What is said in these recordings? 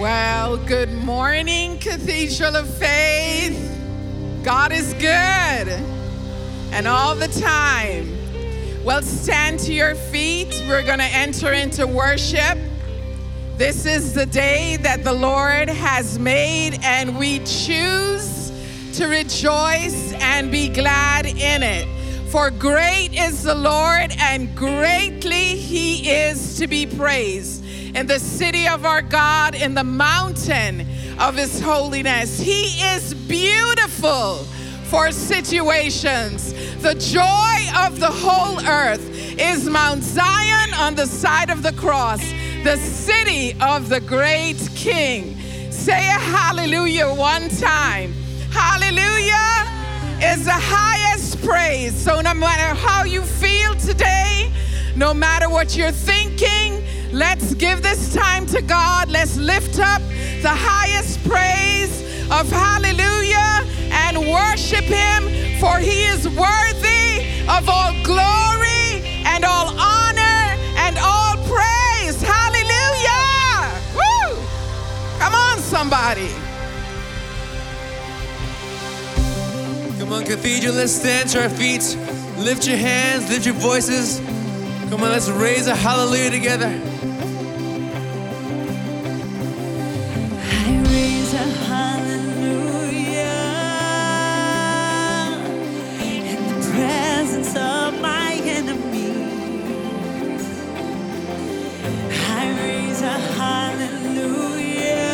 Well, good morning, Cathedral of Faith. God is good and all the time. Well, stand to your feet. We're going to enter into worship. This is the day that the Lord has made, and we choose to rejoice and be glad in it. For great is the Lord, and greatly he is to be praised. In the city of our God, in the mountain of his holiness, he is beautiful for situations. The joy of the whole earth is Mount Zion on the side of the cross, the city of the great King. Say a hallelujah one time. Hallelujah is the highest praise. So, no matter how you feel today, no matter what you're thinking, let's give this time to God. Let's lift up the highest praise of hallelujah and worship Him, for He is worthy of all glory and all honor and all praise. Hallelujah! Woo! Come on, somebody. Come on, Cathedral, let's stand to our feet. Lift your hands, lift your voices. Come on, let's raise a hallelujah together. A hallelujah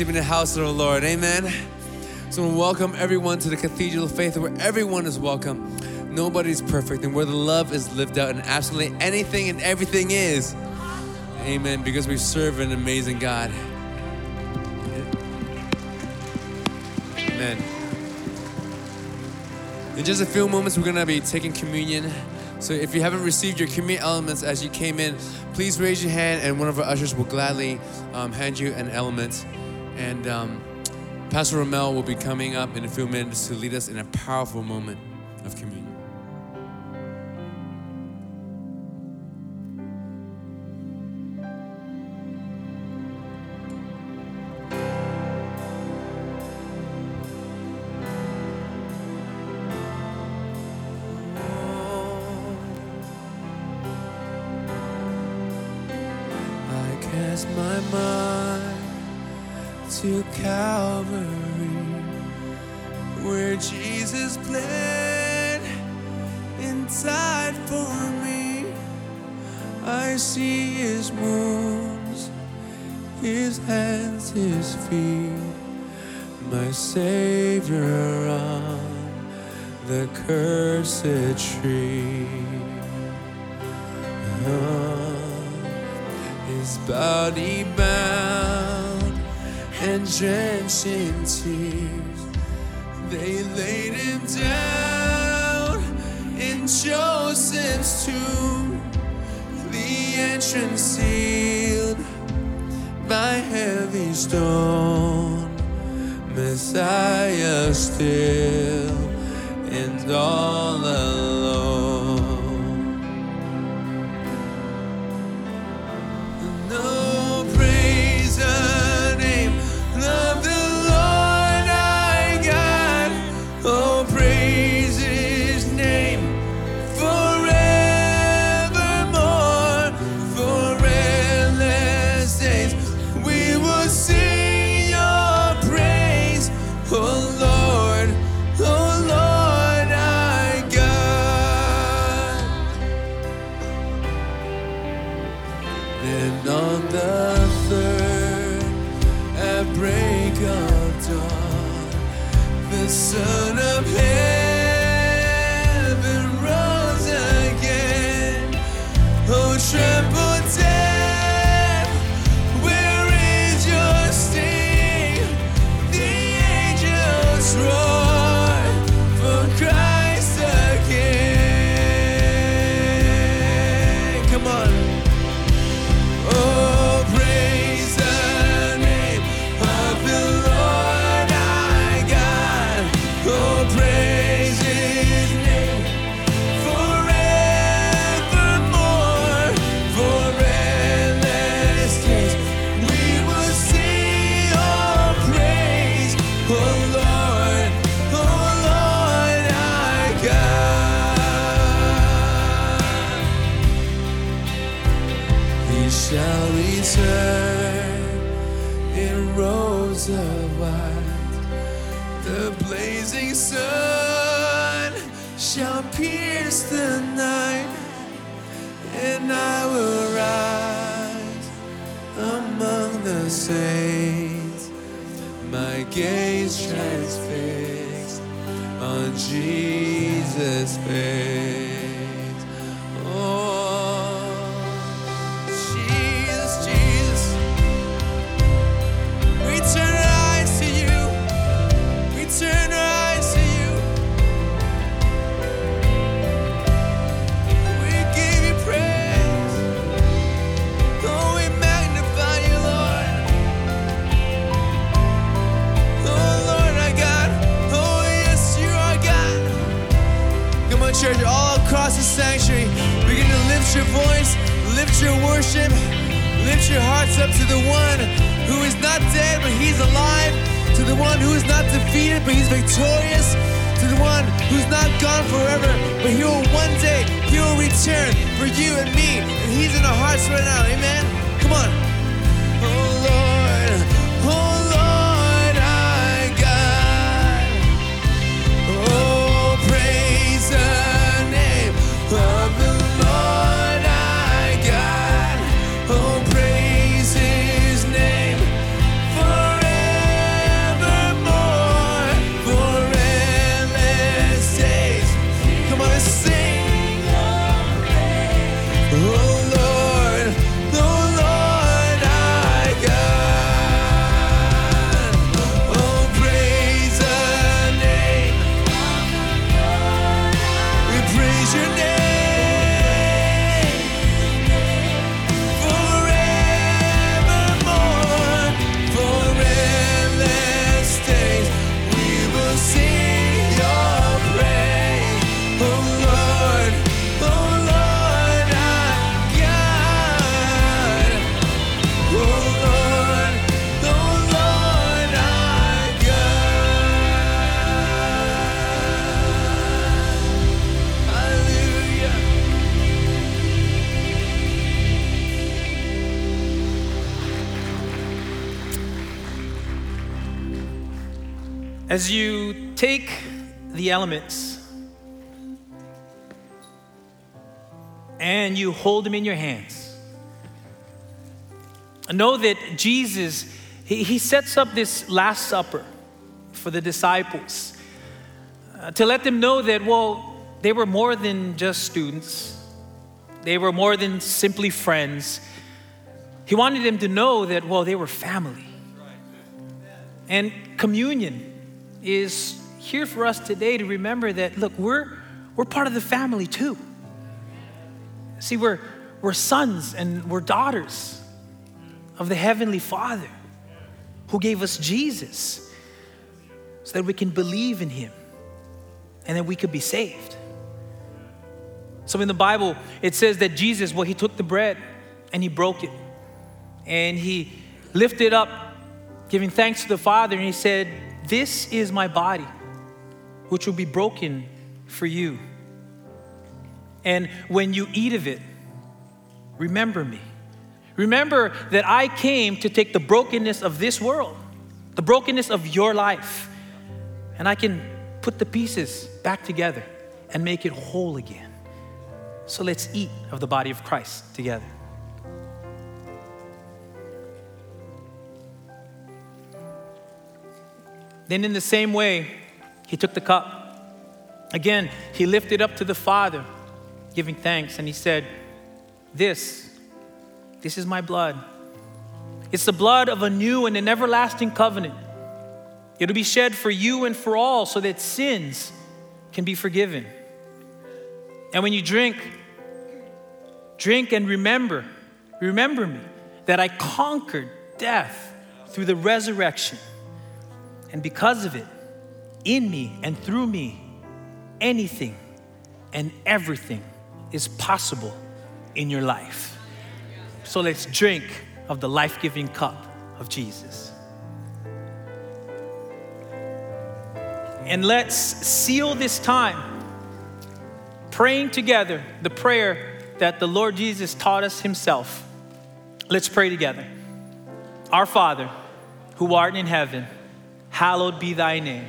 even in the house of the Lord. Amen. So welcome everyone to the Cathedral of Faith where everyone is welcome. Nobody's perfect and where the love is lived out and absolutely anything and everything is. Amen. Because we serve an amazing God. Amen. In just a few moments, we're going to be taking communion. So if you haven't received your communion elements as you came in, please raise your hand and one of our ushers will gladly um, hand you an element. And um, Pastor Ramel will be coming up in a few minutes to lead us in a powerful moment of communion. Elements and you hold them in your hands, know that Jesus, he, he sets up this Last Supper for the disciples uh, to let them know that, well, they were more than just students, they were more than simply friends. He wanted them to know that, well, they were family. And communion is here for us today to remember that, look, we're, we're part of the family too. See, we're, we're sons and we're daughters of the Heavenly Father who gave us Jesus so that we can believe in Him and that we could be saved. So in the Bible, it says that Jesus, well, He took the bread and He broke it and He lifted up, giving thanks to the Father, and He said, This is my body, which will be broken for you. And when you eat of it, remember me. Remember that I came to take the brokenness of this world, the brokenness of your life, and I can put the pieces back together and make it whole again. So let's eat of the body of Christ together. Then, in the same way, he took the cup. Again, he lifted up to the Father, giving thanks, and he said, This, this is my blood. It's the blood of a new and an everlasting covenant. It'll be shed for you and for all so that sins can be forgiven. And when you drink, drink and remember, remember me, that I conquered death through the resurrection. And because of it, in me and through me, anything and everything is possible in your life. So let's drink of the life giving cup of Jesus. And let's seal this time praying together the prayer that the Lord Jesus taught us Himself. Let's pray together. Our Father, who art in heaven, hallowed be thy name.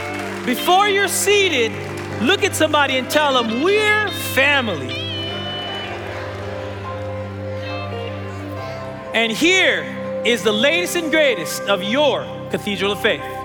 before you're seated, look at somebody and tell them, We're family. And here is the latest and greatest of your Cathedral of Faith.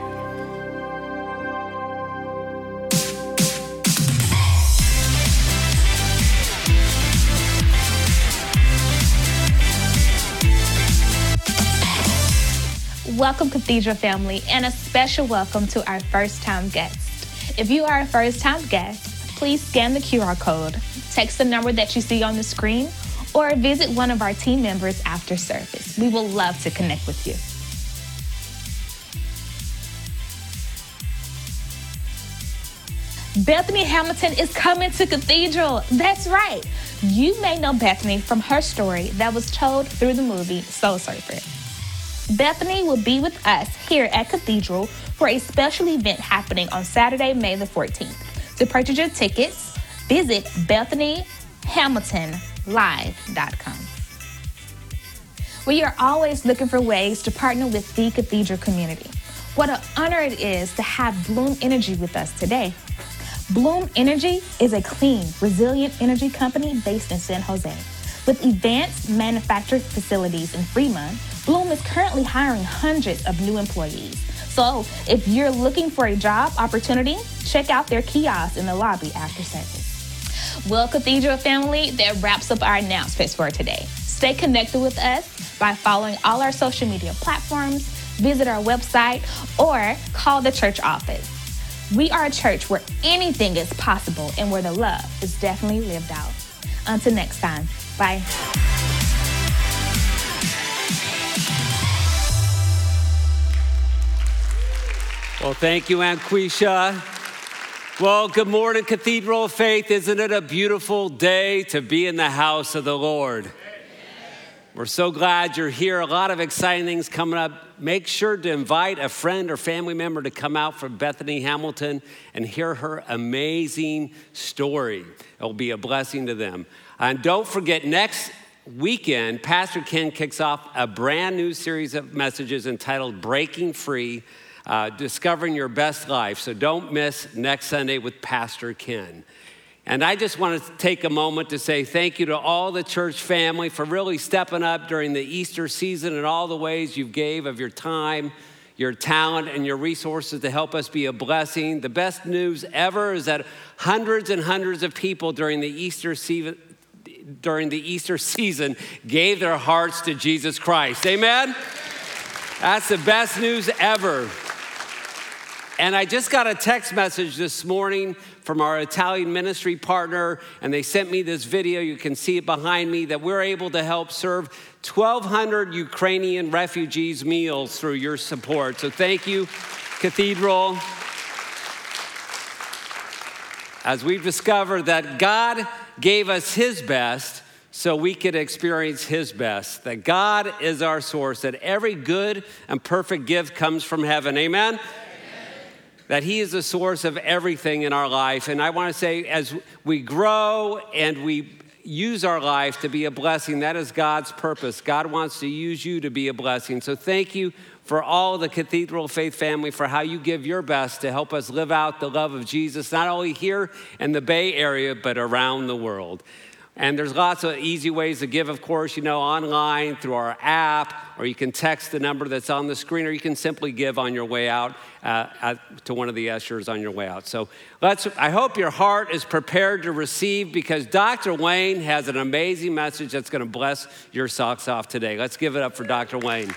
Welcome, Cathedral family, and a special welcome to our first time guest. If you are a first time guest, please scan the QR code, text the number that you see on the screen, or visit one of our team members after service. We will love to connect with you. Bethany Hamilton is coming to Cathedral. That's right. You may know Bethany from her story that was told through the movie Soul Surfer. Bethany will be with us here at Cathedral for a special event happening on Saturday, May the 14th. To purchase your tickets, visit BethanyHamiltonLive.com. We are always looking for ways to partner with the Cathedral community. What an honor it is to have Bloom Energy with us today. Bloom Energy is a clean, resilient energy company based in San Jose. With advanced manufacturing facilities in Fremont, Bloom is currently hiring hundreds of new employees. So if you're looking for a job opportunity, check out their kiosk in the lobby after service. Well, Cathedral family, that wraps up our announcements for today. Stay connected with us by following all our social media platforms, visit our website, or call the church office. We are a church where anything is possible and where the love is definitely lived out. Until next time, bye. Well, thank you, Anquisha. Well, good morning, Cathedral of Faith. Isn't it a beautiful day to be in the house of the Lord? We're so glad you're here. A lot of exciting things coming up. Make sure to invite a friend or family member to come out from Bethany Hamilton and hear her amazing story. It will be a blessing to them. And don't forget, next weekend, Pastor Ken kicks off a brand new series of messages entitled Breaking Free uh, Discovering Your Best Life. So don't miss next Sunday with Pastor Ken. And I just want to take a moment to say thank you to all the church family for really stepping up during the Easter season and all the ways you gave of your time, your talent, and your resources to help us be a blessing. The best news ever is that hundreds and hundreds of people during the Easter during the Easter season gave their hearts to Jesus Christ. Amen. That's the best news ever. And I just got a text message this morning from our Italian ministry partner, and they sent me this video. You can see it behind me that we're able to help serve 1,200 Ukrainian refugees meals through your support. So thank you, Cathedral. As we've discovered that God gave us His best so we could experience His best, that God is our source, that every good and perfect gift comes from heaven. Amen that He is the source of everything in our life. And I want to say, as we grow and we use our life to be a blessing, that is God's purpose. God wants to use you to be a blessing. So thank you for all the Cathedral Faith family for how you give your best to help us live out the love of Jesus, not only here in the Bay Area, but around the world. And there's lots of easy ways to give, of course, you know, online through our app, or you can text the number that's on the screen, or you can simply give on your way out uh, at, to one of the ushers on your way out. So let's, I hope your heart is prepared to receive because Dr. Wayne has an amazing message that's going to bless your socks off today. Let's give it up for Dr. Wayne.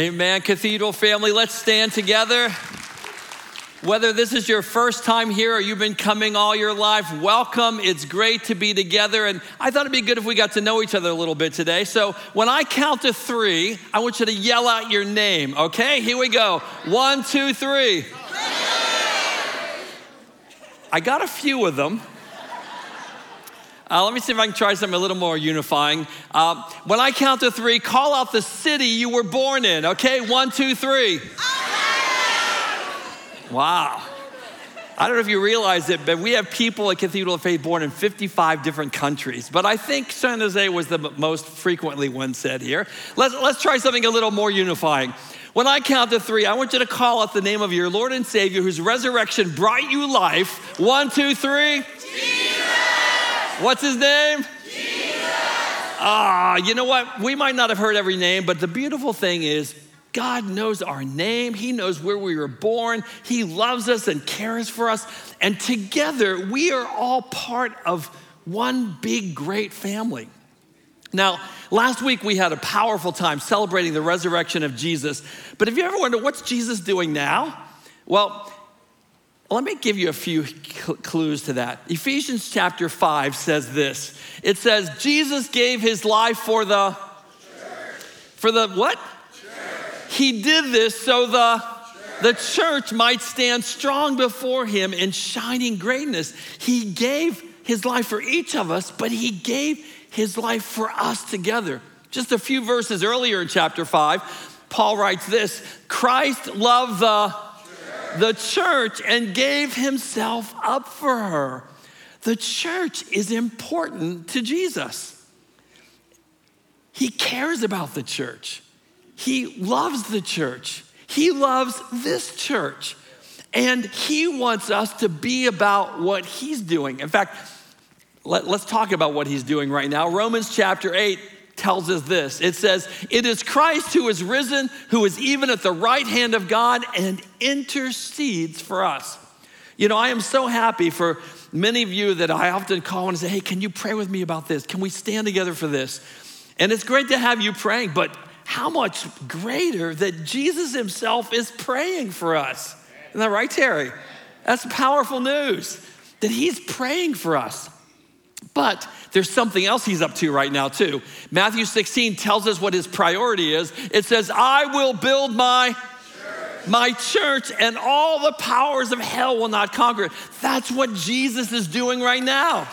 Amen. Cathedral family, let's stand together. Whether this is your first time here or you've been coming all your life, welcome. It's great to be together. And I thought it'd be good if we got to know each other a little bit today. So when I count to three, I want you to yell out your name, okay? Here we go. One, two, three. I got a few of them. Uh, let me see if I can try something a little more unifying. Uh, when I count to three, call out the city you were born in, okay? One, two, three. Wow. I don't know if you realize it, but we have people at Cathedral of Faith born in 55 different countries. But I think San Jose was the most frequently one said here. Let's, let's try something a little more unifying. When I count to three, I want you to call out the name of your Lord and Savior whose resurrection brought you life. One, two, three. Jesus! What's his name? Jesus. Ah, you know what? We might not have heard every name, but the beautiful thing is, God knows our name. He knows where we were born. He loves us and cares for us. And together, we are all part of one big, great family. Now, last week we had a powerful time celebrating the resurrection of Jesus. But have you ever wondered what's Jesus doing now? Well, let me give you a few clues to that. Ephesians chapter 5 says this. It says Jesus gave his life for the church. for the what? Church. He did this so the church. the church might stand strong before him in shining greatness. He gave his life for each of us, but he gave his life for us together. Just a few verses earlier in chapter 5, Paul writes this, Christ loved the the church and gave himself up for her. The church is important to Jesus. He cares about the church. He loves the church. He loves this church. And he wants us to be about what he's doing. In fact, let, us talk about what he's doing right now. Romans chapter 8 tells us this it says, It is Christ who is risen, who is even at the right hand of God and intercedes for us. You know, I am so happy for many of you that I often call and say, hey, can you pray with me about this? Can we stand together for this? And it's great to have you praying, but how much greater that Jesus himself is praying for us. Isn't that right, Terry? That's powerful news that he's praying for us. But there's something else he's up to right now, too. Matthew 16 tells us what his priority is. It says, I will build my my church and all the powers of hell will not conquer it. That's what Jesus is doing right now.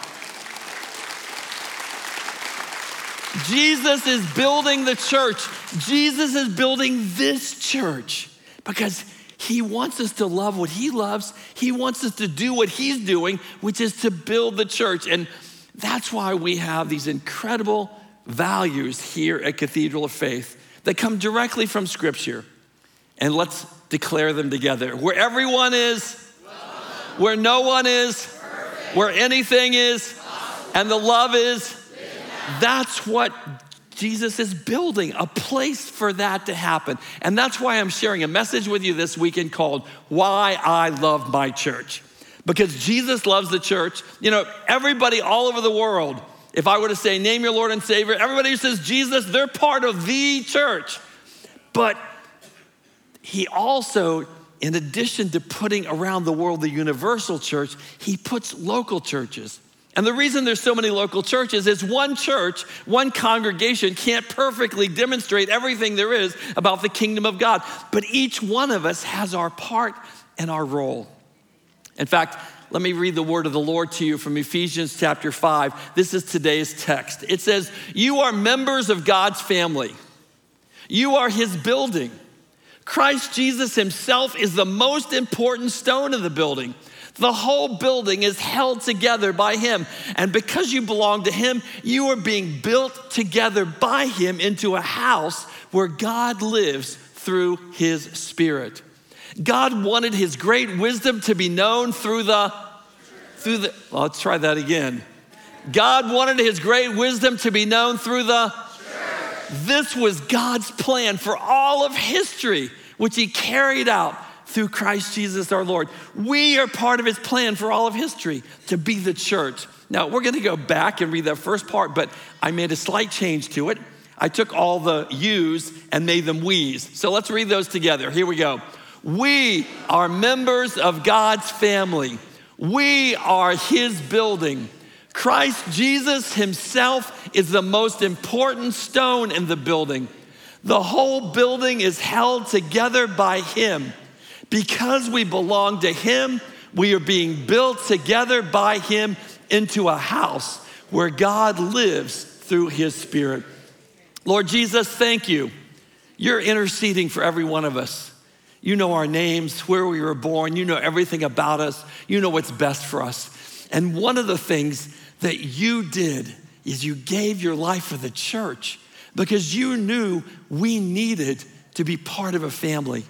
Jesus is building the church. Jesus is building this church because he wants us to love what he loves. He wants us to do what he's doing, which is to build the church. And that's why we have these incredible values here at Cathedral of Faith that come directly from Scripture. And let's declare them together. Where everyone is, where no one is, where anything is, and the love is, that's what Jesus is building a place for that to happen. And that's why I'm sharing a message with you this weekend called Why I Love My Church. Because Jesus loves the church. You know, everybody all over the world, if I were to say, name your Lord and Savior, everybody who says Jesus, they're part of the church. But he also, in addition to putting around the world the universal church, he puts local churches. And the reason there's so many local churches is one church, one congregation can't perfectly demonstrate everything there is about the kingdom of God. But each one of us has our part and our role. In fact, let me read the word of the Lord to you from Ephesians chapter 5. This is today's text. It says, You are members of God's family, you are his building. Christ Jesus himself is the most important stone of the building. The whole building is held together by Him. And because you belong to Him, you are being built together by Him into a house where God lives through His Spirit. God wanted His great wisdom to be known through the, through the, well, let's try that again. God wanted His great wisdom to be known through the, this was God's plan for all of history, which He carried out through Christ Jesus our Lord. We are part of his plan for all of history to be the church. Now, we're going to go back and read that first part, but I made a slight change to it. I took all the yous and made them we's. So let's read those together. Here we go. We are members of God's family. We are his building. Christ Jesus himself is the most important stone in the building. The whole building is held together by him. Because we belong to Him, we are being built together by Him into a house where God lives through His Spirit. Lord Jesus, thank you. You're interceding for every one of us. You know our names, where we were born, you know everything about us, you know what's best for us. And one of the things that you did is you gave your life for the church because you knew we needed to be part of a family.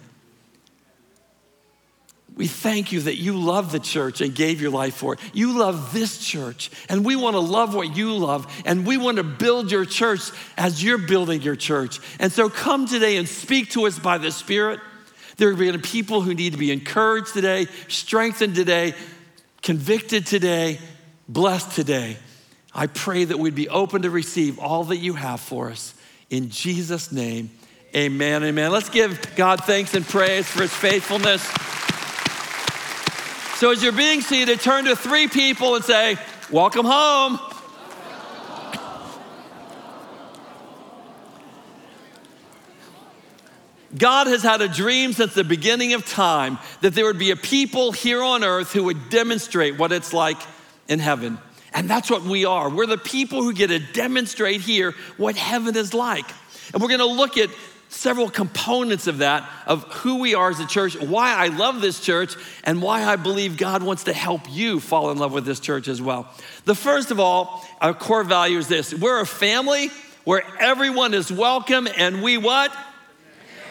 We thank you that you love the church and gave your life for it. You love this church, and we want to love what you love, and we want to build your church as you're building your church. And so come today and speak to us by the Spirit. There are going to be people who need to be encouraged today, strengthened today, convicted today, blessed today. I pray that we'd be open to receive all that you have for us. In Jesus' name, amen, amen. Let's give God thanks and praise for his faithfulness. So as you're being seated, turn to three people and say, Welcome home. God has had a dream since the beginning of time that there would be a people here on earth who would demonstrate what it's like in heaven. And that's what we are. We're the people who get to demonstrate here what heaven is like. And we're going to look at several components of that, of who we are as a church, why I love this church, and why I believe God wants to help you fall in love with this church as well. The first of all, our core value is this we're a family where everyone is welcome, and we what?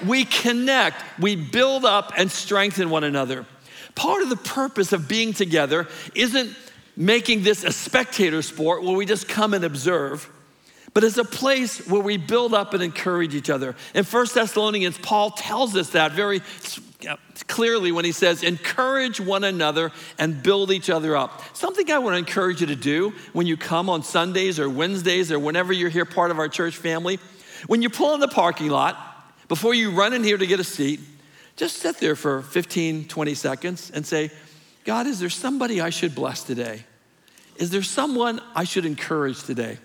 We connect, we build up and strengthen one another. Part of the purpose of being together isn't making this a spectator sport where we just come and observe but it's a place where we build up and encourage each other. In 1 Thessalonians, Paul tells us that very clearly when he says, encourage one another and build each other up. Something I want to encourage you to do when you come on Sundays or Wednesdays or whenever you're here part of our church family. When you pull in the parking lot, before you run in here to get a seat, just sit there for 15, 20 seconds and say, God, is there somebody I should bless today? Is there someone I should encourage today?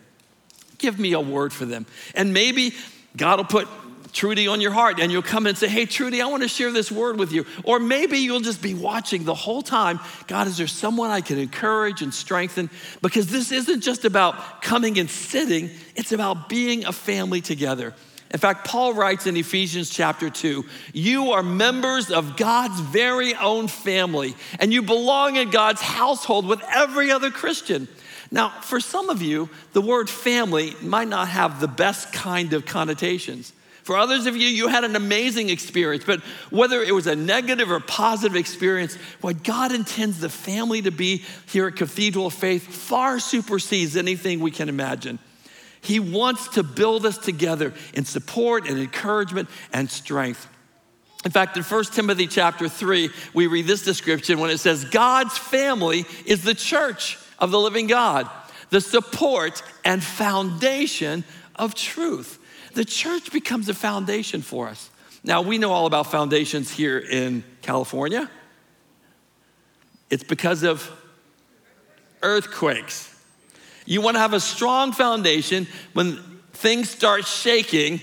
Give me a word for them. And maybe God will put Trudy on your heart and you'll come and say, Hey, Trudy, I want to share this word with you. Or maybe you'll just be watching the whole time. God, is there someone I can encourage and strengthen? Because this isn't just about coming and sitting, it's about being a family together. In fact, Paul writes in Ephesians chapter 2 You are members of God's very own family, and you belong in God's household with every other Christian. Now, for some of you, the word family might not have the best kind of connotations. For others of you, you had an amazing experience, but whether it was a negative or positive experience, what God intends the family to be here at Cathedral of Faith far supersedes anything we can imagine. He wants to build us together in support and encouragement and strength. In fact, in 1 Timothy chapter 3, we read this description when it says, God's family is the church of the living God, the support and foundation of truth. The church becomes a foundation for us. Now, we know all about foundations here in California. It's because of earthquakes. You want to have a strong foundation when things start shaking.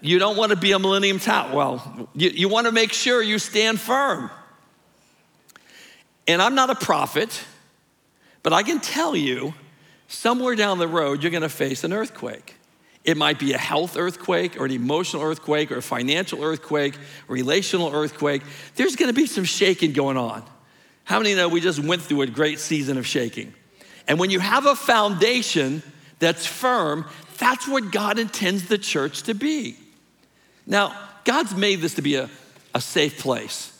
You don't want to be a millennium tower. Well, you, you want to make sure you stand firm. And I'm not a prophet, but I can tell you somewhere down the road, you're going to face an earthquake. It might be a health earthquake or an emotional earthquake or a financial earthquake, relational earthquake. There's going to be some shaking going on. How many know we just went through a great season of shaking? And when you have a foundation that's firm, that's what God intends the church to be. Now, God's made this to be a, a safe place.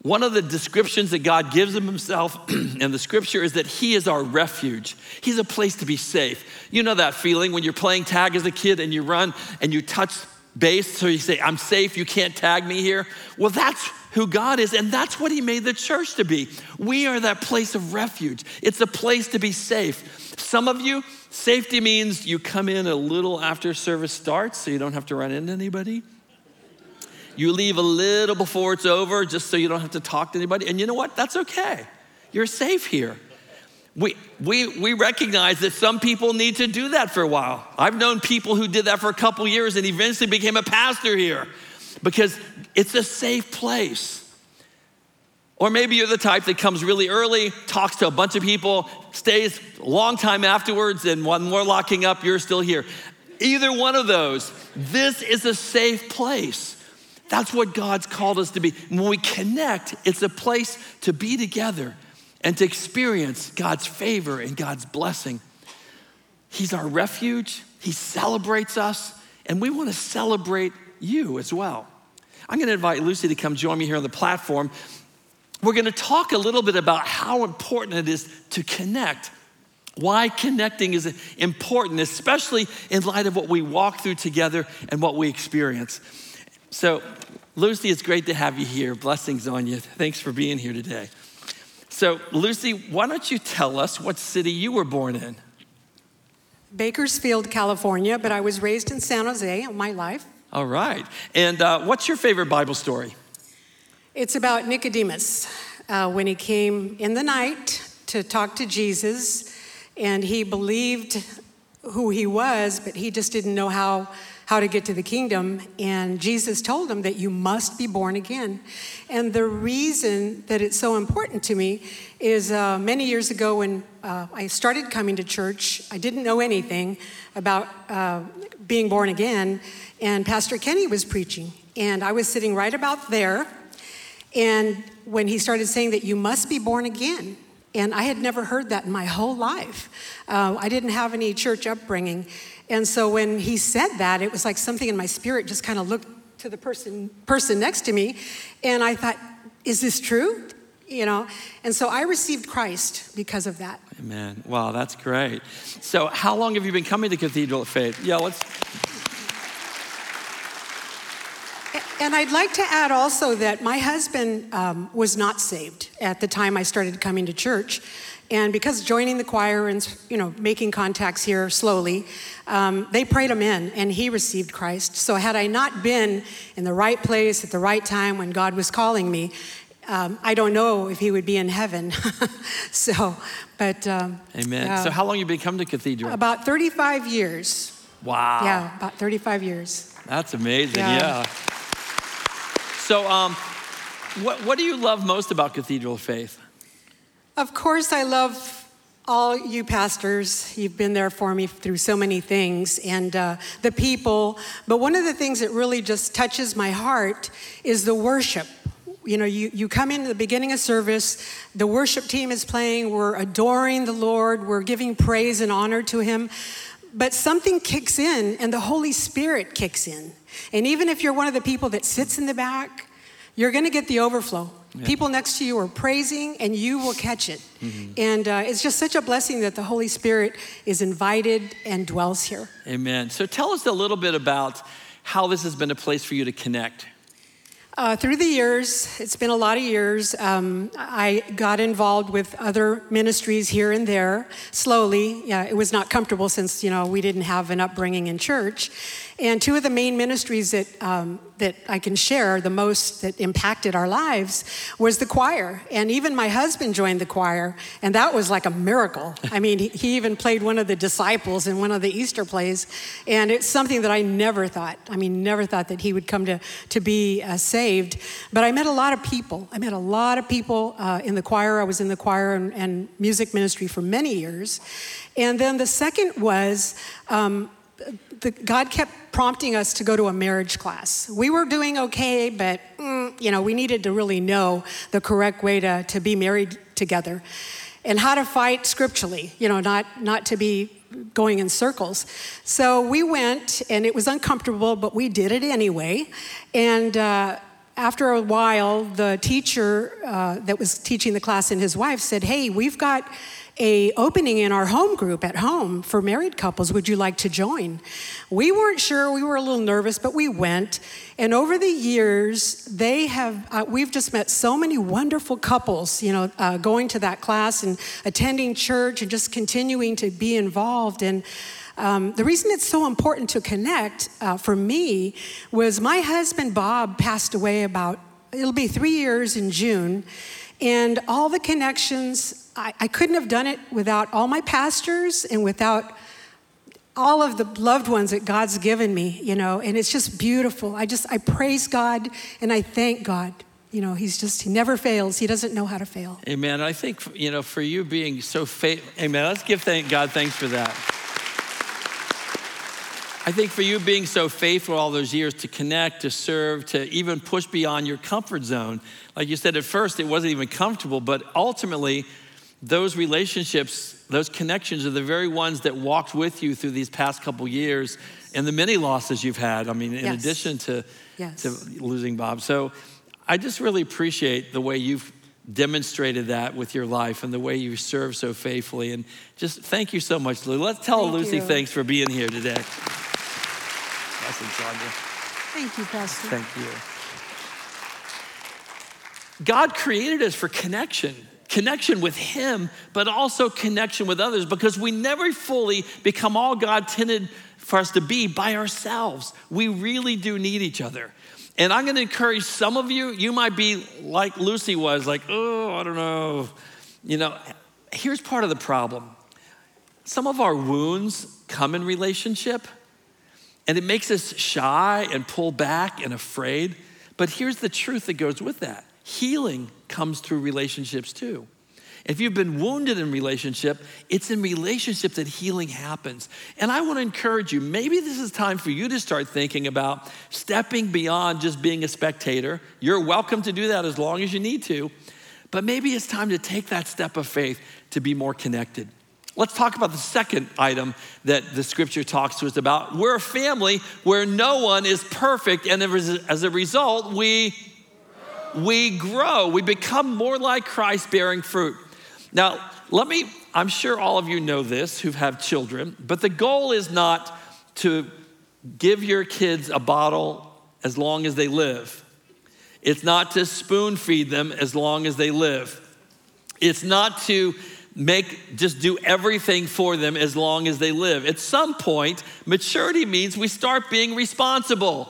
One of the descriptions that God gives of himself in the scripture is that he is our refuge. He's a place to be safe. You know that feeling when you're playing tag as a kid and you run and you touch base, so you say, I'm safe, you can't tag me here. Well, that's who God is, and that's what He made the church to be. We are that place of refuge, it's a place to be safe. Some of you, safety means you come in a little after service starts so you don't have to run into anybody. You leave a little before it's over just so you don't have to talk to anybody. And you know what? That's okay. You're safe here. We, we, we recognize that some people need to do that for a while. I've known people who did that for a couple years and eventually became a pastor here because it's a safe place. Or maybe you're the type that comes really early, talks to a bunch of people, stays a long time afterwards, and when we're locking up, you're still here. Either one of those, this is a safe place. That's what God's called us to be. When we connect, it's a place to be together and to experience God's favor and God's blessing. He's our refuge, He celebrates us, and we want to celebrate you as well. I'm going to invite Lucy to come join me here on the platform. We're going to talk a little bit about how important it is to connect. Why connecting is important, especially in light of what we walk through together and what we experience. So, Lucy, it's great to have you here. Blessings on you. Thanks for being here today. So, Lucy, why don't you tell us what city you were born in? Bakersfield, California, but I was raised in San Jose all my life. All right. And uh, what's your favorite Bible story? It's about Nicodemus uh, when he came in the night to talk to Jesus, and he believed who he was, but he just didn't know how how to get to the kingdom. And Jesus told him that you must be born again. And the reason that it's so important to me is uh, many years ago when uh, I started coming to church, I didn't know anything about uh, being born again. And Pastor Kenny was preaching, and I was sitting right about there. And when he started saying that you must be born again, and I had never heard that in my whole life. Uh, I didn't have any church upbringing. And so when he said that, it was like something in my spirit just kind of looked to the person person next to me, and I thought, is this true? You know, and so I received Christ because of that. Amen. Wow, that's great. So, how long have you been coming to Cathedral of Faith? Yeah, let's. And I'd like to add also that my husband um, was not saved at the time I started coming to church. And because joining the choir and you know making contacts here slowly, um, they prayed him in, and he received Christ. So had I not been in the right place at the right time when God was calling me, um, I don't know if he would be in heaven. so, but um, Amen. yeah. So, how long have you been coming to Cathedral? about 35 years. wow. Yeah, about 35 years. That's amazing. Yeah. Yeah. So, um, what, what do you love most about Cathedral Faith? Of course, I love all you pastors. You've been there for me through so many things and uh, the people. But one of the things that really just touches my heart is the worship. You know, you, you come in at the beginning of service, the worship team is playing, we're adoring the Lord, we're giving praise and honor to Him. But something kicks in and the Holy Spirit kicks in. And even if you're one of the people that sits in the back, you're going to get the overflow. People next to you are praising, and you will catch it. And uh, it's just such a blessing that the Holy Spirit is invited and dwells here. Amen. So, tell us a little bit about how this has been a place for you to connect. Uh, through the years, it's been a lot of years, um, I got involved with other ministries here and there slowly. Yeah, it was not comfortable since, you know, we didn't have an upbringing in church. And two of the main ministries that, um, that I can share the most that impacted our lives was the choir. And even my husband joined the choir, and that was like a miracle. I mean, he, he even played one of the disciples in one of the Easter plays. And it's something that I never thought, I mean, never thought that he would come to, to be uh, saved. But I met a lot of people. I met a lot of people uh, in the choir. I was in the choir and, and music ministry for many years. And then the second was, um, the, God kept prompting us to go to a marriage class. We were doing okay, but mm, you know, we needed to really know the correct way to, to be married together and how to fight scripturally, you know, not, not to be going in circles. So we went, and it was uncomfortable, but we did it anyway. And uh, after a while, the teacher uh, that was teaching the class and his wife said, Hey, we've got a opening in our home group at home for married couples. Would you like to join? We weren't sure. We were a little nervous but we went. And over the years they have uh, we've just met so many wonderful couples you know uh, going to that class and attending church and just continuing to be involved. And um, the reason it's so important to connect uh, for me was my husband bob passed away about it'll be three years in june. And all the connections I, I couldn't have done it without all my pastors and without all of the loved ones that God's given me, you know, and it's just beautiful. I just, I praise God and I thank God. You know, he's just, he never fails. He doesn't know how to fail. Amen. I think, you know, for you being so faithful, amen. Let's give thank God thanks for that. I think for you being so faithful all those years to connect, to serve, to even push beyond your comfort zone. Like you said at first, it wasn't even comfortable, but ultimately, those relationships, those connections are the very ones that walked with you through these past couple years and the many losses you've had. I mean, in Yes. addition to, Yes. to losing Bob. So I just really appreciate the way you've demonstrated that with your life and the way you serve so faithfully. And just thank you so much, Lou. Let's tell Thank Lucy you. thanks for being here today. Blessings, Sandra. Thank you, Pastor. Thank you. God created us for connection, connection with Him, but also connection with others because we never fully become all God intended for us to be by ourselves. We really do need each other. And I'm going to encourage some of you, you might be like Lucy was, like, oh, I don't know. You know, here's part of the problem some of our wounds come in relationship. And it makes us shy and pull back and afraid. But here's the truth that goes with that healing comes through relationships too. If you've been wounded in relationship, it's in relationship that healing happens. And I want to encourage you, maybe this is time for you to start thinking about stepping beyond just being a spectator. You're welcome to do that as long as you need to. But maybe it's time to take that step of faith to be more connected. Let's talk about the second item that the scripture talks to us about. We're a family where no one is perfect, and as a result, we, we grow. We become more like Christ bearing fruit. Now, let me, I'm sure all of you know this who have children, but the goal is not to give your kids a bottle as long as they live. It's not to spoon feed them as long as they live. It's not to make just do everything for them as long as they live. At some point, maturity means we start being responsible.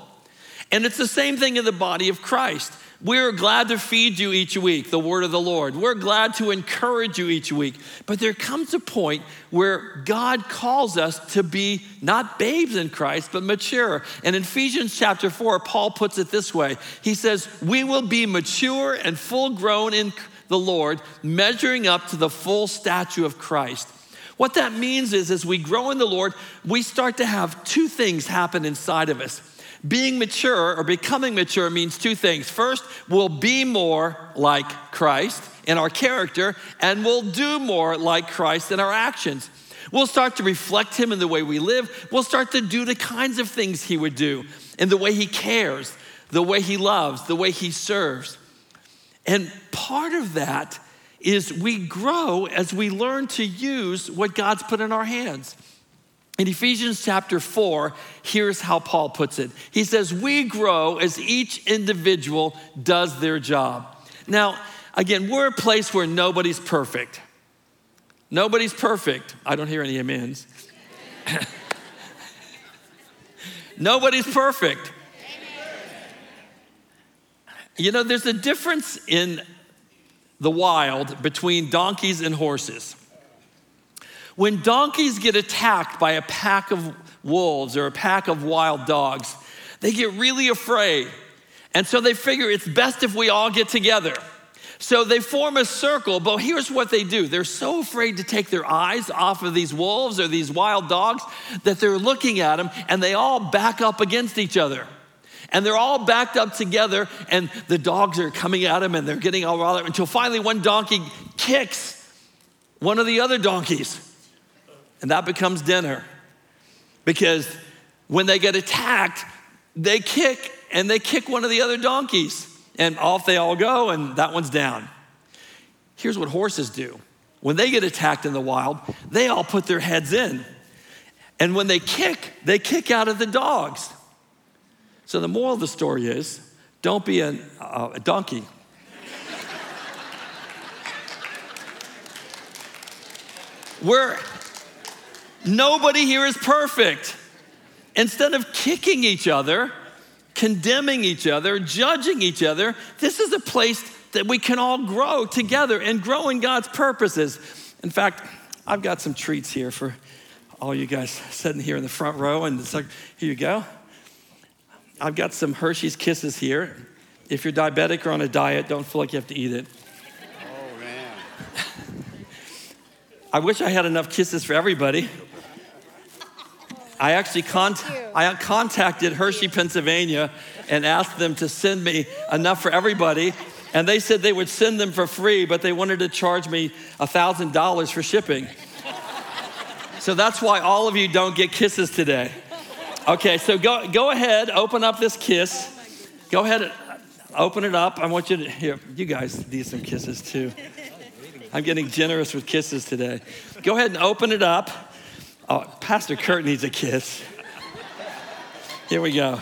And it's the same thing in the body of Christ. We're glad to feed you each week, the word of the Lord. We're glad to encourage you each week. But there comes a point where God calls us to be not babes in Christ, but mature. And in Ephesians chapter 4, Paul puts it this way He says, We will be mature and full grown in the Lord, measuring up to the full stature of Christ. What that means is, as we grow in the Lord, we start to have two things happen inside of us. Being mature or becoming mature means two things. First, we'll be more like Christ in our character, and we'll do more like Christ in our actions. We'll start to reflect Him in the way we live. We'll start to do the kinds of things He would do in the way He cares, the way He loves, the way He serves. And part of that is we grow as we learn to use what God's put in our hands. In Ephesians chapter 4, here's how Paul puts it. He says, We grow as each individual does their job. Now, again, we're a place where nobody's perfect. Nobody's perfect. I don't hear any amens. nobody's perfect. You know, there's a difference in the wild between donkeys and horses. When donkeys get attacked by a pack of wolves or a pack of wild dogs, they get really afraid. And so they figure it's best if we all get together. So they form a circle, but here's what they do they're so afraid to take their eyes off of these wolves or these wild dogs that they're looking at them and they all back up against each other. And they're all backed up together, and the dogs are coming at them and they're getting all riled up until finally one donkey kicks one of the other donkeys. And that becomes dinner. Because when they get attacked, they kick and they kick one of the other donkeys. And off they all go, and that one's down. Here's what horses do when they get attacked in the wild, they all put their heads in. And when they kick, they kick out of the dogs. So the moral of the story is don't be a, uh, a donkey. We're, Nobody here is perfect. Instead of kicking each other, condemning each other, judging each other, this is a place that we can all grow together and grow in God's purposes. In fact, I've got some treats here for all you guys sitting here in the front row. And it's like, here you go. I've got some Hershey's Kisses here. If you're diabetic or on a diet, don't feel like you have to eat it. Oh, man. I wish I had enough kisses for everybody. I actually con- I contacted Hershey, Pennsylvania, and asked them to send me enough for everybody. And they said they would send them for free, but they wanted to charge me $1,000 for shipping. So that's why all of you don't get kisses today. Okay, so go, go ahead, open up this kiss. Go ahead, open it up. I want you to, here, you guys need some kisses too. I'm getting generous with kisses today. Go ahead and open it up. Oh, Pastor Kurt needs a kiss. Here we go.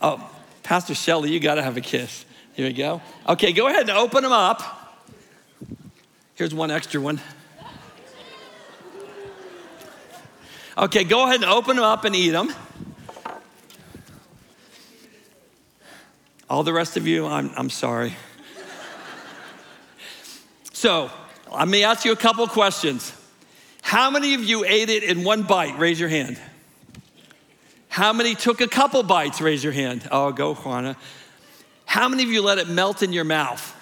Oh, Pastor Shelley, you got to have a kiss. Here we go. Okay, go ahead and open them up. Here's one extra one. Okay, go ahead and open them up and eat them. All the rest of you, I'm, I'm sorry. So, let me ask you a couple questions. How many of you ate it in one bite? Raise your hand. How many took a couple bites? Raise your hand. Oh, go, Juana. How many of you let it melt in your mouth?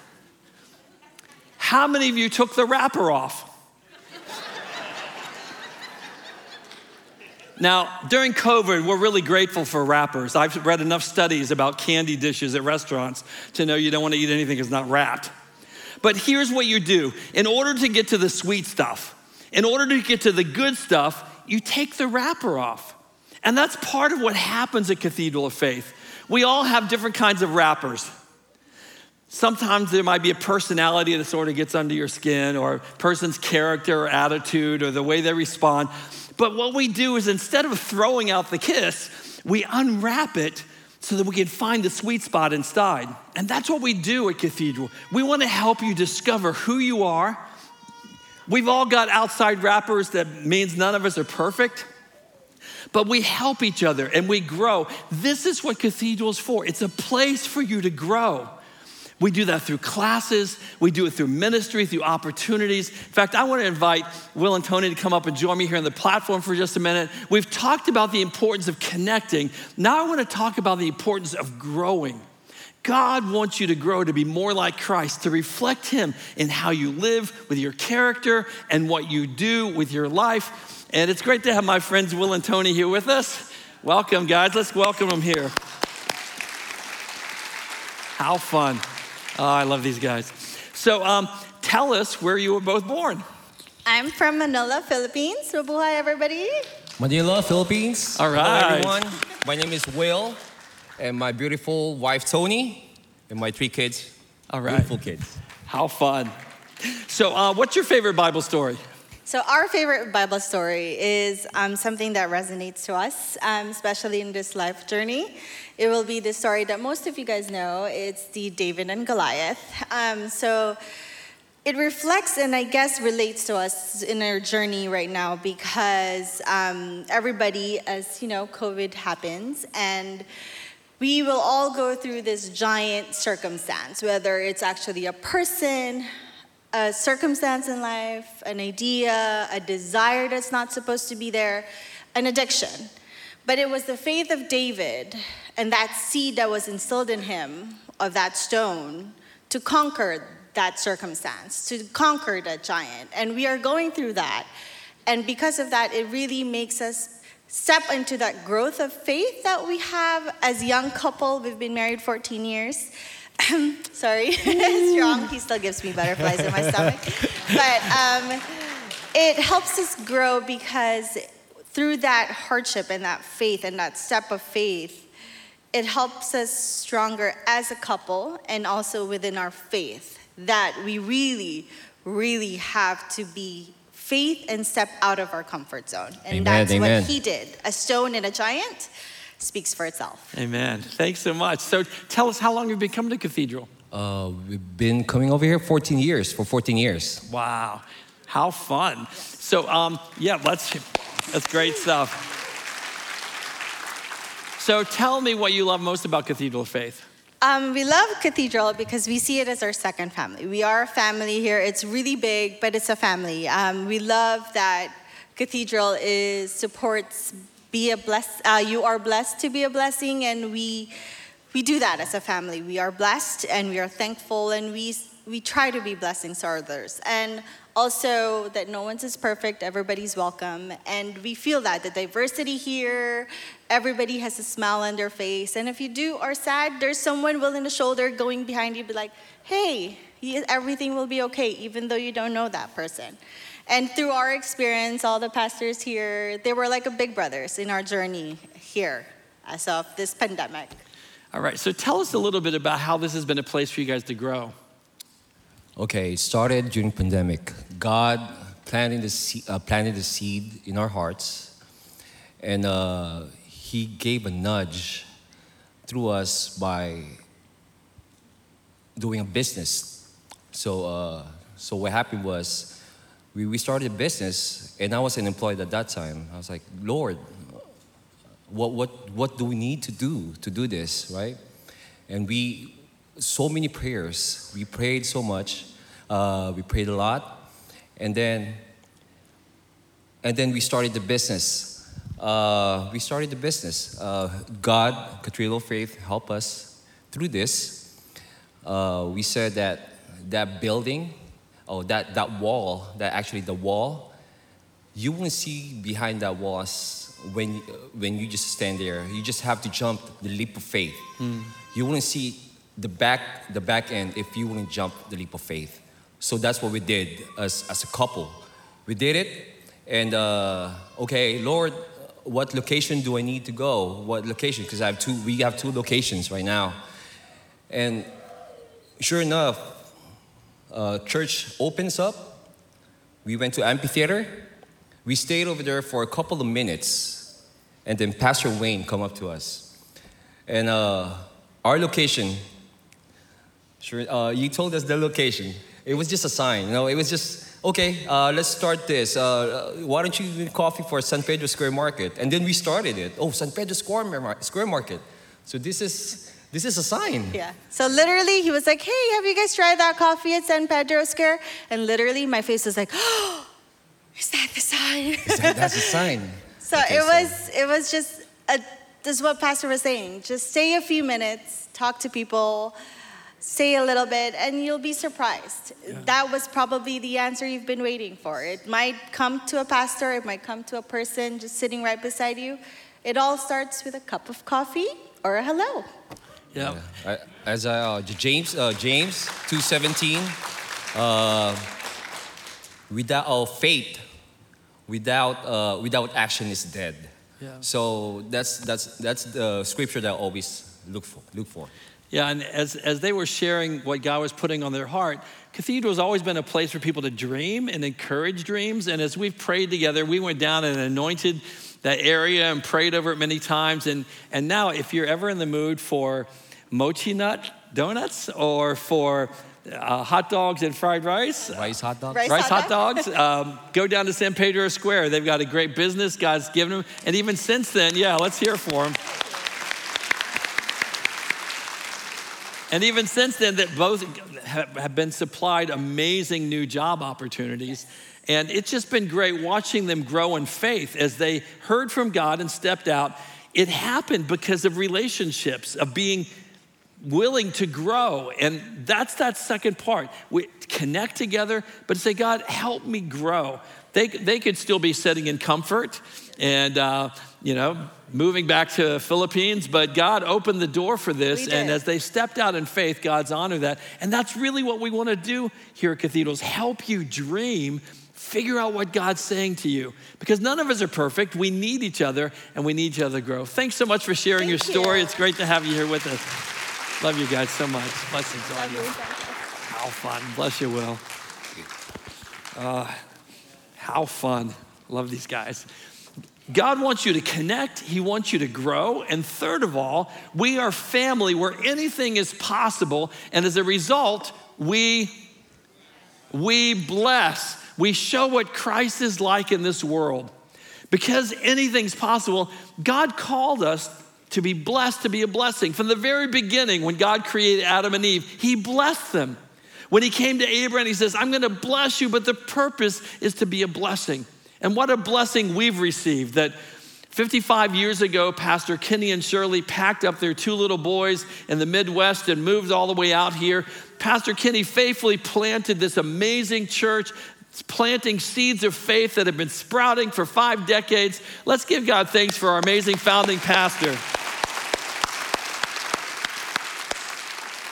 How many of you took the wrapper off? Now, during COVID, we're really grateful for wrappers. I've read enough studies about candy dishes at restaurants to know you don't want to eat anything that's not wrapped. But here's what you do in order to get to the sweet stuff, in order to get to the good stuff, you take the wrapper off. And that's part of what happens at Cathedral of Faith. We all have different kinds of wrappers. Sometimes there might be a personality that sort of gets under your skin, or a person's character or attitude, or the way they respond. But what we do is instead of throwing out the kiss, we unwrap it so that we can find the sweet spot inside. And that's what we do at Cathedral. We want to help you discover who you are. We've all got outside wrappers that means none of us are perfect. But we help each other and we grow. This is what Cathedral's for. It's a place for you to grow. We do that through classes, we do it through ministry, through opportunities. In fact, I want to invite Will and Tony to come up and join me here on the platform for just a minute. We've talked about the importance of connecting. Now I want to talk about the importance of growing. God wants you to grow to be more like Christ, to reflect Him in how you live with your character and what you do with your life. And it's great to have my friends Will and Tony here with us. Welcome, guys. Let's welcome them here. How fun. Oh, I love these guys. So, um, tell us where you were both born. I'm from Manila, Philippines. Mabuhay, everybody. Manila, Philippines. All right. Hello, everyone. My name is Will, and my beautiful wife, Tony, and my three kids. All right. Beautiful kids. How fun. So, uh, what's your favorite Bible story? So, our favorite Bible story is um, something that resonates to us, um, especially in this life journey. It will be the story that most of you guys know. It's the David and Goliath. Um, so, it reflects and I guess relates to us in our journey right now because um, everybody, as you know, COVID happens and we will all go through this giant circumstance, whether it's actually a person, a circumstance in life, an idea, a desire that's not supposed to be there, an addiction. But it was the faith of David and that seed that was instilled in him of that stone to conquer that circumstance, to conquer that giant. And we are going through that. And because of that, it really makes us step into that growth of faith that we have as young couple. We've been married 14 years. Sorry, strong. He still gives me butterflies in my stomach. But um, it helps us grow because through that hardship and that faith and that step of faith, it helps us stronger as a couple and also within our faith that we really, really have to be faith and step out of our comfort zone. And Amen, that's amen. what he did. A stone and a giant speaks for itself. Amen. Thanks so much. So, tell us how long you've been coming to Cathedral. Uh, we've been coming over here 14 years, for 14 years. Wow, how fun. So, um, yeah, let's, that's great stuff. So, tell me what you love most about Cathedral of Faith. Um, we love Cathedral because we see it as our second family. We are a family here. It's really big, but it's a family. Um, we love that Cathedral is supports be a bless. Uh, you are blessed to be a blessing, and we we do that as a family. We are blessed, and we are thankful, and we we try to be blessings to others. And also that no one's is perfect. Everybody's welcome, and we feel that the diversity here. Everybody has a smile on their face, and if you do are sad, there's someone willing to shoulder going behind you, be like, "Hey, everything will be okay," even though you don't know that person. And through our experience, all the pastors here, they were like a big brothers in our journey here as of this pandemic. All right, so tell us a little bit about how this has been a place for you guys to grow. Okay, it started during pandemic. God planted the, se- uh, planted the seed in our hearts, and uh, He gave a nudge through us by doing a business. So, uh, so what happened was, we, we started a business, and I was unemployed at that time. I was like, Lord, what, what, what do we need to do to do this, right? And we, so many prayers. We prayed so much. Uh, we prayed a lot. And then, and then we started the business. Uh, we started the business. Uh, God, Cathedral Faith, help us through this. Uh, we said that that building, oh, that, that wall, that actually the wall, you won't see behind that wall when, when you just stand there. You just have to jump the leap of faith. You wouldn't see the back, the back end if you wouldn't jump the leap of faith. So that's what we did as, as a couple. We did it, and uh, okay, Lord, what location do I need to go? What location? Because I have two. We have two locations right now, and sure enough, uh, church opens up. We went to amphitheater. We stayed over there for a couple of minutes, and then Pastor Wayne come up to us, And uh, our location, sure, uh, you told us the location. It was just a sign, you know, it was just, okay, uh, let's start this. Uh, why don't you do coffee for San Pedro Square Market? And then we started it. Oh, San Pedro Square, Mar- Square Market. So this is, this is a sign. Yeah. So literally, he was like, "Hey, have you guys tried that coffee at San Pedro Square?" And literally, my face was like, "Oh, is that the sign?" Is that- That's a sign. So Okay, it so- was it was just a, this is what Pastor was saying. Just stay a few minutes, talk to people, stay a little bit, and you'll be surprised. That was probably the answer you've been waiting for. It might come to a pastor, it might come to a person just sitting right beside you. It all starts with a cup of coffee or a hello. Yeah. I- As I, uh, James, uh, James 2.17, uh, without uh, faith, without, uh, without action is dead. Yeah. So that's, that's, that's the scripture that I always look for. Look for. Yeah, and as, as they were sharing what God was putting on their heart, Cathedral has always been a place for people to dream and encourage dreams. And as we've prayed together, we went down and anointed that area and prayed over it many times. And, and now, if you're ever in the mood for mochi nut donuts or for uh, hot dogs and fried rice, Rice hot dog? Rice rice hot hot dogs. Um, go down to San Pedro Square. They've got a great business God's given them. And even since then, yeah, let's hear for them. And even since then, that both have been supplied amazing new job opportunities. And it's just been great watching them grow in faith as they heard from God and stepped out. It happened because of relationships, of being willing to grow. And that's that second part. We connect together, but say, God, help me grow. They, they could still be sitting in comfort and, uh, you know, moving back to Philippines, but God opened the door for this. And as they stepped out in faith, God's honored that. And that's really what we want to do here at Cathedrals help you dream. Figure out what God's saying to you because none of us are perfect. We need each other and we need each other to grow. Thanks so much for sharing your story. you. It's great to have you here with us. Love you guys so much. Blessings on you. How fun. Bless you, Will. Uh, how fun. Love these guys. God wants you to connect, He wants you to grow. And third of all, we are family where anything is possible. And as a result, we, we bless. We show what Christ is like in this world. Because anything's possible, God called us to be blessed, to be a blessing. From the very beginning, when God created Adam and Eve, He blessed them. When He came to Abraham, He says, I'm gonna bless you, but the purpose is to be a blessing. And what a blessing we've received that 55 years ago, Pastor Kenny and Shirley packed up their two little boys in the Midwest and moved all the way out here. Pastor Kenny faithfully planted this amazing church, planting seeds of faith that have been sprouting for five decades. Let's give God thanks for our amazing founding pastor.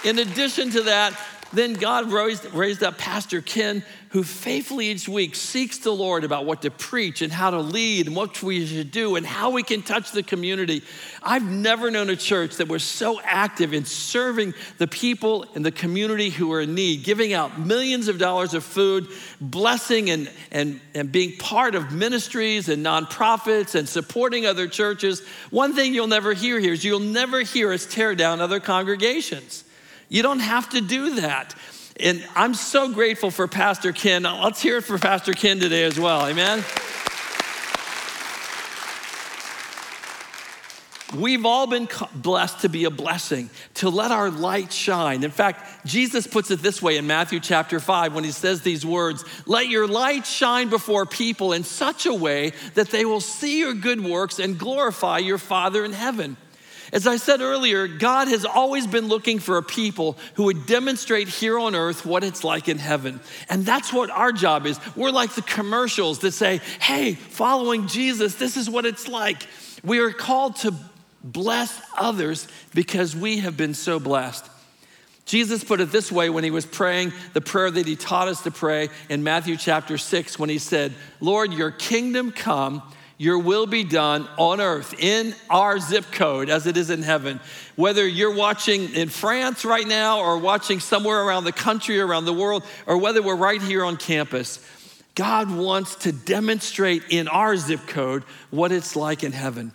In addition to that, then God raised, raised up Pastor Ken, who faithfully each week seeks the Lord about what to preach and how to lead and what we should do and how we can touch the community. I've never known a church that was so active in serving the people in the community who are in need, giving out millions of dollars of food, blessing and, and, and being part of ministries and nonprofits and supporting other churches. One thing you'll never hear here is you'll never hear us tear down other congregations. You don't have to do that. And I'm so grateful for Pastor Ken. Let's hear it for Pastor Ken today as well. Amen. We've all been blessed to be a blessing, to let our light shine. In fact, Jesus puts it this way in Matthew chapter 5 when he says these words Let your light shine before people in such a way that they will see your good works and glorify your Father in heaven. As I said earlier, God has always been looking for a people who would demonstrate here on earth what it's like in heaven. And that's what our job is. We're like the commercials that say, hey, following Jesus, this is what it's like. We are called to bless others because we have been so blessed. Jesus put it this way when he was praying the prayer that he taught us to pray in Matthew chapter 6 when he said, Lord, your kingdom come, your will be done on earth in our zip code as it is in heaven. Whether you're watching in France right now or watching somewhere around the country, around the world, or whether we're right here on campus, God wants to demonstrate in our zip code what it's like in heaven.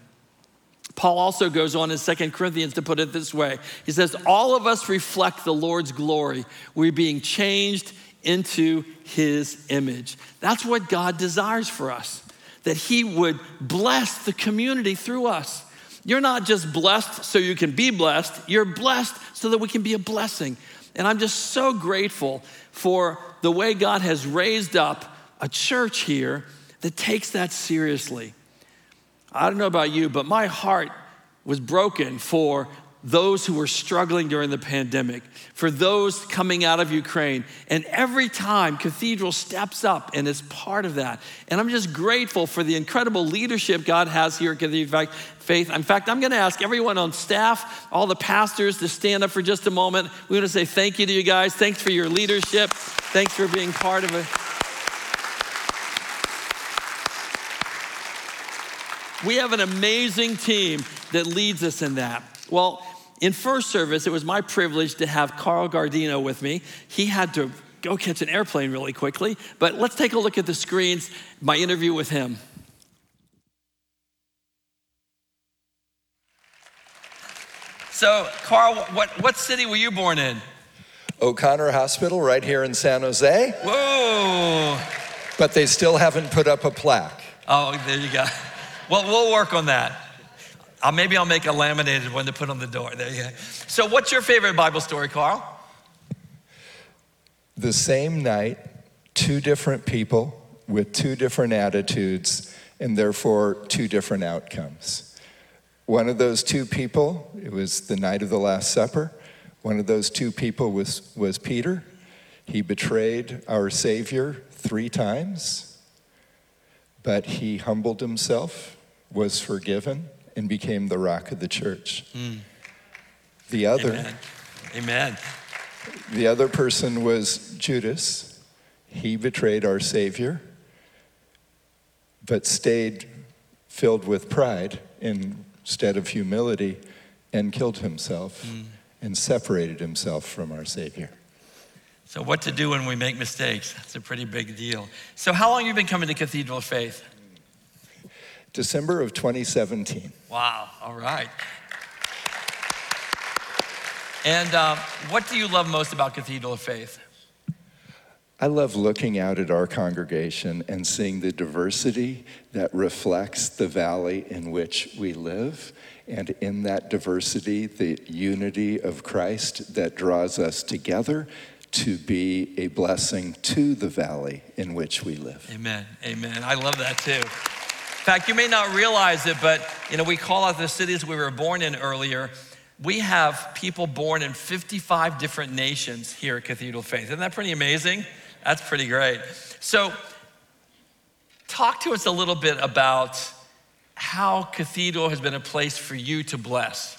Paul also goes on in 2 Corinthians to put it this way He says, All of us reflect the Lord's glory. We're being changed into his image. That's what God desires for us, that he would bless the community through us. You're not just blessed so you can be blessed, you're blessed so that we can be a blessing. And I'm just so grateful for the way God has raised up a church here that takes that seriously. I don't know about you, but my heart was broken for those who were struggling during the pandemic, for those coming out of Ukraine. And every time Cathedral steps up and is part of that. And I'm just grateful for the incredible leadership God has here at Cathedral Faith. In fact, I'm going to ask everyone on staff, all the pastors, to stand up for just a moment. We want to say thank you to you guys. Thanks for your leadership. Thanks for being part of it. We have an amazing team that leads us in that. Well, in first service, it was my privilege to have Carl Guardino with me. He had to go catch an airplane really quickly, but let's take a look at the screens, my interview with him. So, Carl, what, what city were you born in? O'Connor Hospital, right here in San Jose. Whoa! But they still haven't put up a plaque. Oh, there you go. Well, we'll work on that. Uh, maybe I'll make a laminated one to put on the door. There you go. So, what's your favorite Bible story, Carl? The same night, two different people with two different attitudes, and therefore two different outcomes. One of those two people, it was the night of the Last Supper. One of those two people was, was Peter. He betrayed our Savior three times, but he humbled himself, was forgiven, and became the rock of the church. Mm. The other, Amen. Amen. The other person was Judas. He betrayed our Savior, but stayed filled with pride instead of humility and killed himself mm. and separated himself from our Savior. So, what to do when we make mistakes? That's a pretty big deal. So, how long have you been coming to Cathedral of Faith? December of 2017. Wow, all right. And um, what do you love most about Cathedral of Faith? I love looking out at our congregation and seeing the diversity that reflects the valley in which we live. And in that diversity, the unity of Christ that draws us together to be a blessing to the valley in which we live. Amen. Amen. I love that too. In fact, you may not realize it, but you know, we call out the cities we were born in earlier. We have people born in 55 different nations here at Cathedral Faith. Isn't that pretty amazing? That's pretty great. So, talk to us a little bit about how Cathedral has been a place for you to bless.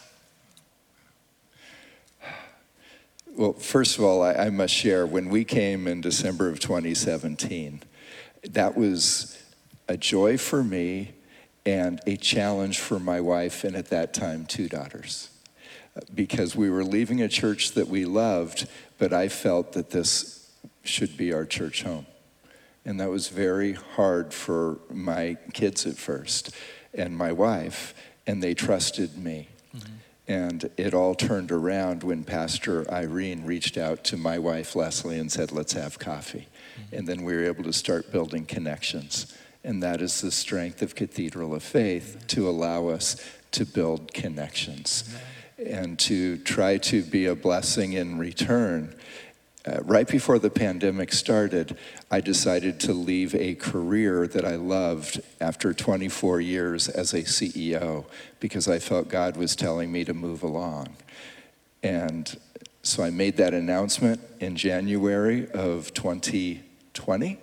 Well, first of all, I, I must share when we came in December of 2017, that was a joy for me and a challenge for my wife, and at that time, two daughters. Because we were leaving a church that we loved, but I felt that this should be our church home. And that was very hard for my kids at first and my wife, and they trusted me. Mm-hmm. And it all turned around when Pastor Irene reached out to my wife, Leslie, and said, Let's have coffee. Mm-hmm. And then we were able to start building connections. And that is the strength of Cathedral of Faith to allow us to build connections and to try to be a blessing in return. Uh, right before the pandemic started, I decided to leave a career that I loved after 24 years as a CEO because I felt God was telling me to move along. And so I made that announcement in January of 2020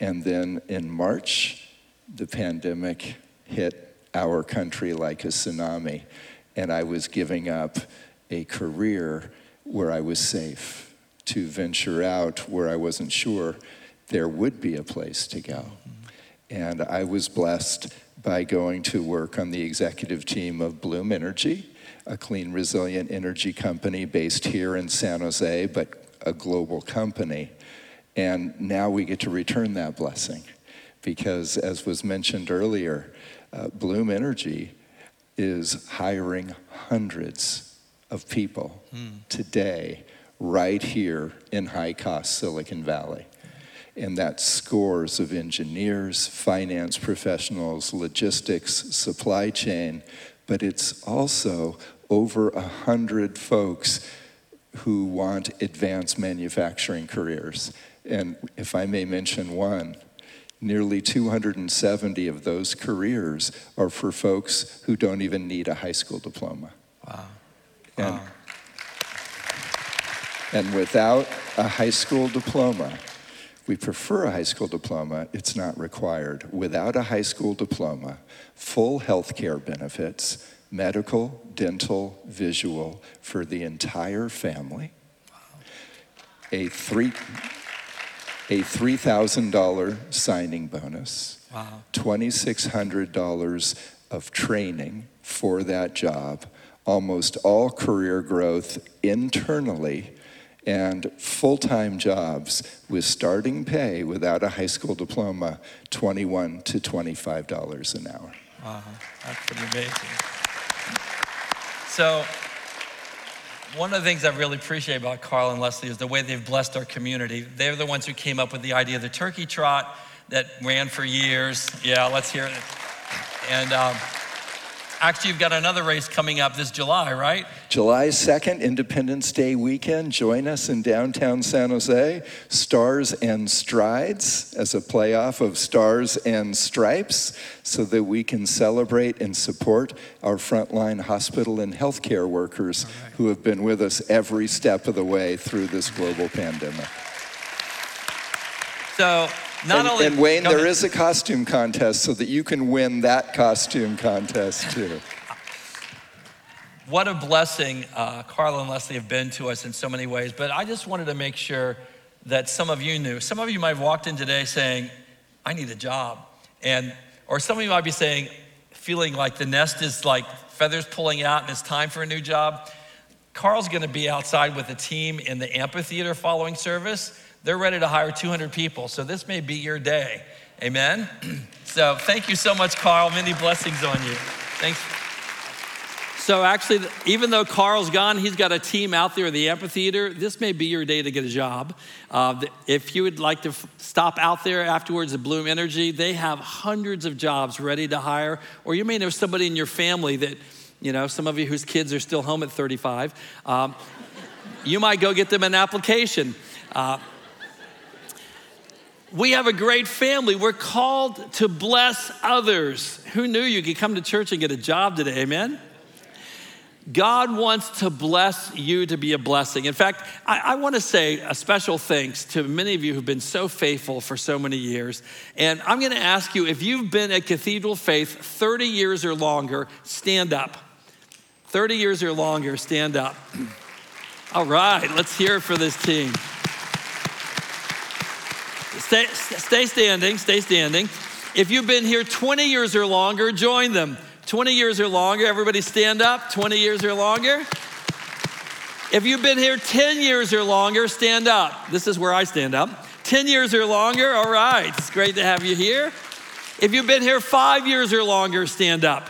and then in March, the pandemic hit our country like a tsunami. And I was giving up a career where I was safe to venture out where I wasn't sure there would be a place to go. And I was blessed by going to work on the executive team of Bloom Energy, a clean, resilient energy company based here in San Jose, but a global company. And now we get to return that blessing because, as was mentioned earlier, uh, Bloom Energy is hiring hundreds of people today, right here in high cost Silicon Valley. And that's scores of engineers, finance professionals, logistics, supply chain, but it's also over a hundred folks who want advanced manufacturing careers. And if I may mention one, nearly 270 of those careers are for folks who don't even need a high school diploma. Wow. And, and without a high school diploma, we prefer a high school diploma, it's not required. Without a high school diploma, full health care benefits, medical, dental, visual for the entire family, Wow. a three a $3,000 signing bonus, Wow. $2,600 of training for that job, almost all career growth internally, and full time jobs with starting pay without a high school diploma, 21 to $25 an hour. Wow, that's pretty amazing. So, one of the things I really appreciate about Carl and Leslie is the way they've blessed our community. They're the ones who came up with the idea of the turkey trot that ran for years. Yeah, let's hear it. And um, actually, you've got another race coming up this July, right? July 2nd, Independence Day weekend. Join us in downtown San Jose. Stars and Strides as a playoff of Stars and Stripes so that we can celebrate and support our frontline hospital and healthcare workers who have been with us every step of the way through this global pandemic. So, not and, only. and Wayne, there ahead. is a costume contest so that you can win that costume contest too. What a blessing uh, Carla and Leslie have been to us in so many ways. But I just wanted to make sure that some of you knew. Some of you might have walked in today saying, I need a job. And, or some of you might be saying, feeling like the nest is like feathers pulling out and it's time for a new job. Carl's gonna be outside with a team in the amphitheater following service. They're ready to hire 200 people. So this may be your day. Amen? so thank you so much, Carl. Many blessings on you. Thanks. So actually, even though Carl's gone, he's got a team out there in the amphitheater. This may be your day to get a job. Uh, if you would like to f- stop out there afterwards at Bloom Energy, they have hundreds of jobs ready to hire. Or you may know somebody in your family that, you know, some of you whose kids are still home at 35. Um, you might go get them an application. Uh, we have a great family. We're called to bless others. Who knew you could come to church and get a job today? Amen? God wants to bless you to be a blessing. In fact, I, I want to say a special thanks to many of you who've been so faithful for so many years. And I'm going to ask you if you've been at Cathedral Faith 30 years or longer, stand up. 30 years or longer, stand up. All right, let's hear it for this team. Stay, stay standing, stay standing. If you've been here 20 years or longer, join them. 20 years or longer, everybody stand up. 20 years or longer. If you've been here 10 years or longer, stand up. This is where I stand up. 10 years or longer, all right. It's great to have you here. If you've been here five years or longer, stand up.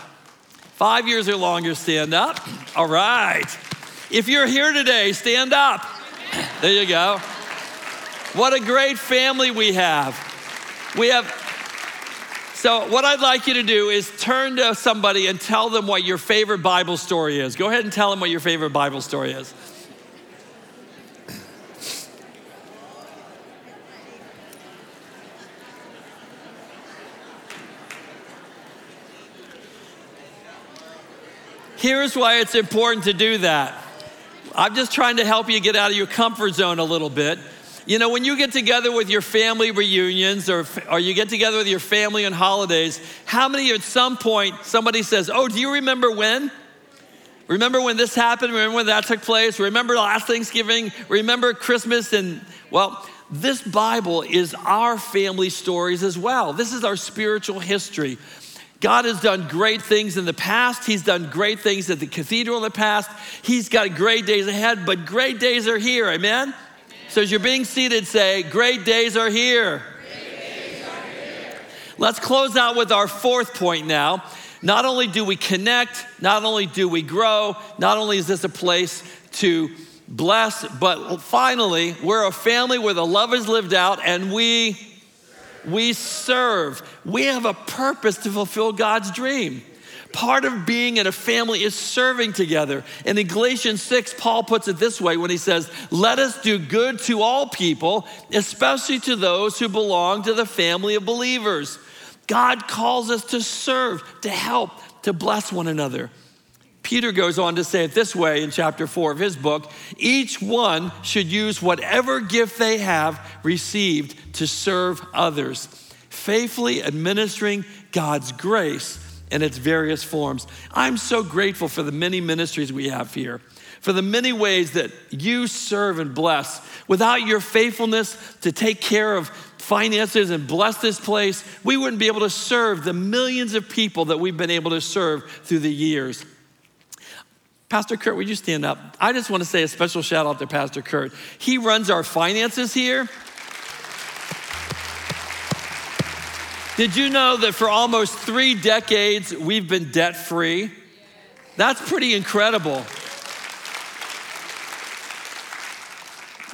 Five years or longer, stand up. All right. If you're here today, stand up. There you go. What a great family we have. We have, so what I'd like you to do is turn to somebody and tell them what your favorite Bible story is. Go ahead and tell them what your favorite Bible story is. Here's why it's important to do that. I'm just trying to help you get out of your comfort zone a little bit. You know, when you get together with your family reunions or, or you get together with your family on holidays, how many at some point somebody says, Oh, do you remember when? Remember when this happened? Remember when that took place? Remember last Thanksgiving? Remember Christmas? And well, this Bible is our family stories as well. This is our spiritual history. God has done great things in the past. He's done great things at the cathedral in the past. He's got great days ahead, but great days are here. Amen? So as you're being seated, say, Great days are here. Let's close out with our fourth point now. Not only do we connect, not only do we grow, not only is this a place to bless, but finally, we're a family where the love is lived out and we we serve. We have a purpose to fulfill God's dream. Part of being in a family is serving together. And in Galatians 6, Paul puts it this way when he says, Let us do good to all people, especially to those who belong to the family of believers. God calls us to serve, to help, to bless one another. Peter goes on to say it this way in chapter 4 of his book each one should use whatever gift they have received to serve others, faithfully administering God's grace in its various forms. I'm so grateful for the many ministries we have here, for the many ways that you serve and bless. Without your faithfulness to take care of finances and bless this place, we wouldn't be able to serve the millions of people that we've been able to serve through the years. Pastor Kurt, would you stand up? I just want to say a special shout out to Pastor Kurt. He runs our finances here. Did you know that for almost three decades we've been debt free? That's pretty incredible.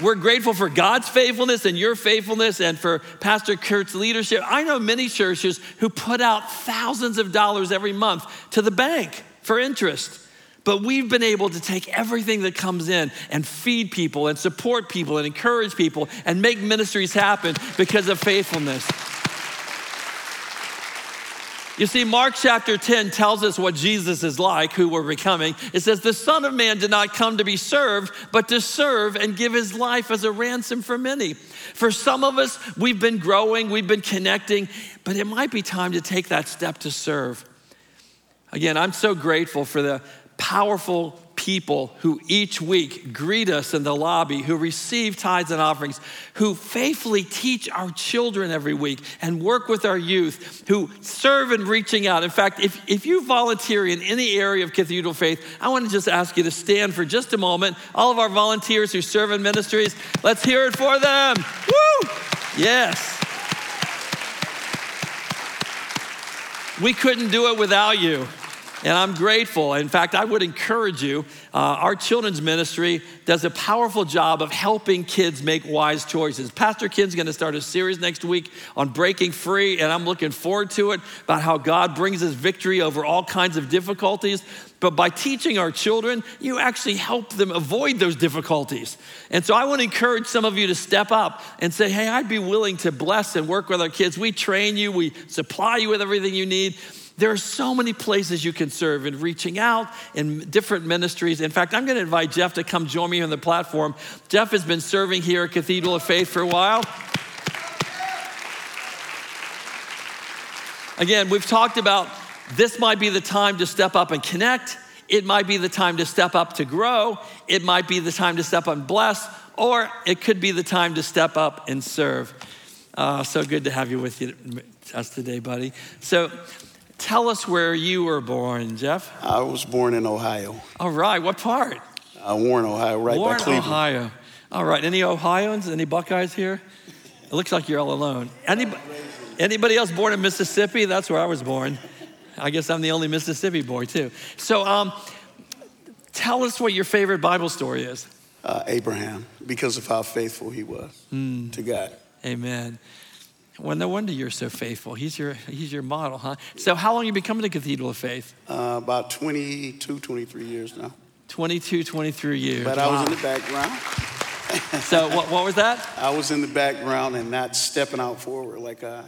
We're grateful for God's faithfulness and your faithfulness and for Pastor Kurt's leadership. I know many churches who put out thousands of dollars every month to the bank for interest. But we've been able to take everything that comes in and feed people and support people and encourage people and make ministries happen because of faithfulness. You see, Mark chapter 10 tells us what Jesus is like, who we're becoming. It says, The Son of Man did not come to be served, but to serve and give his life as a ransom for many. For some of us, we've been growing, we've been connecting, but it might be time to take that step to serve. Again, I'm so grateful for the powerful people who each week greet us in the lobby, who receive tithes and offerings, who faithfully teach our children every week and work with our youth, who serve in reaching out. In fact, if, if you volunteer in any area of Cathedral Faith, I want to just ask you to stand for just a moment. All of our volunteers who serve in ministries, let's hear it for them. Woo! Yes. We couldn't do it without you. And I'm grateful. In fact, I would encourage you. Uh, our children's ministry does a powerful job of helping kids make wise choices. Pastor Ken's going to start a series next week on breaking free, and I'm looking forward to it about how God brings us victory over all kinds of difficulties. But by teaching our children, you actually help them avoid those difficulties. And so I want to encourage some of you to step up and say, hey, I'd be willing to bless and work with our kids. We train you, we supply you with everything you need. There are so many places you can serve in reaching out in different ministries. In fact, I'm going to invite Jeff to come join me on the platform. Jeff has been serving here at Cathedral of Faith for a while. Again, we've talked about this might be the time to step up and connect. It might be the time to step up to grow. It might be the time to step up and bless, or it could be the time to step up and serve. Uh, so good to have you with you, us today, buddy. So, Tell us where you were born, Jeff. I was born in Ohio. All right, what part? Uh, Warren, Ohio, right Warren, by Cleveland. Ohio. All right, any Ohioans? Any Buckeyes here? It looks like you're all alone. Anybody, anybody else born in Mississippi? That's where I was born. I guess I'm the only Mississippi boy, too. So, um, tell us what your favorite Bible story is. Uh, Abraham, because of how faithful he was Mm. to God. Amen. Well, no wonder you're so faithful. He's your, he's your model, huh? So, how long you been coming to Cathedral of Faith? Uh, about 22, 23 years now. 22, 23 years. But I was in the background. So, what, what was that? I was in the background and not stepping out forward like I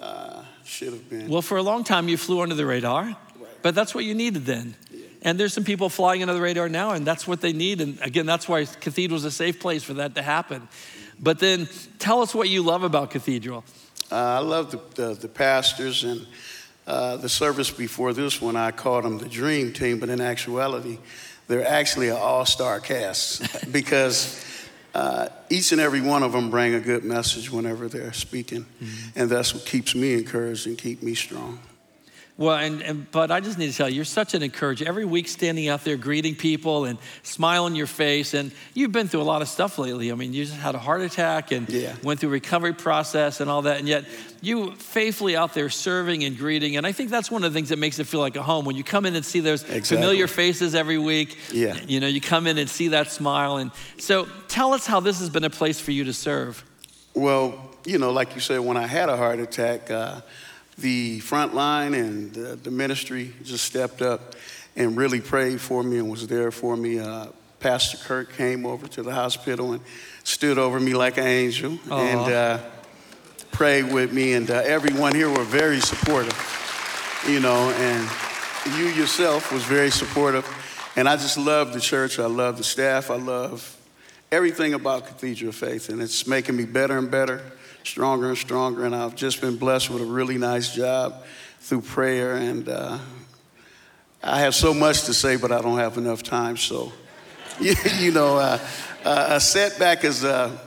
uh, should have been. Well, for a long time, you flew under the radar, right. but that's what you needed then. And there's some people flying under the radar now, and that's what they need. And again, that's why Cathedral is a safe place for that to happen. But then tell us what you love about Cathedral. Uh, I love the, the, the pastors and uh, the service before this one. I called them the dream team, but in actuality, they're actually an all star cast because uh, each and every one of them bring a good message whenever they're speaking. And that's what keeps me encouraged and keep me strong. Well, and, and but I just need to tell you, you're such an encourager. Every week, standing out there greeting people and smile on your face, and you've been through a lot of stuff lately. I mean, you just had a heart attack and Yeah. went through a recovery process and all that, and yet you faithfully out there serving and greeting. And I think that's one of the things that makes it feel like a home when you come in and see those Exactly. familiar faces every week. Yeah. You know, you come in and see that smile, and so tell us how this has been a place for you to serve. Well, you know, like you said, when I had a heart attack, uh, the front line and the, the ministry just stepped up and really prayed for me and was there for me. Uh, Pastor Kirk came over to the hospital and stood over me like an angel and uh, prayed with me. And uh, everyone here were very supportive, you know, and you yourself was very supportive. And I just love the church. I love the staff. I love everything about Cathedral of Faith, and it's making me better and better, stronger and stronger. And I've just been blessed with a really nice job through prayer. And uh, I have so much to say, but I don't have enough time. So, you, know, uh, uh, a setback is a,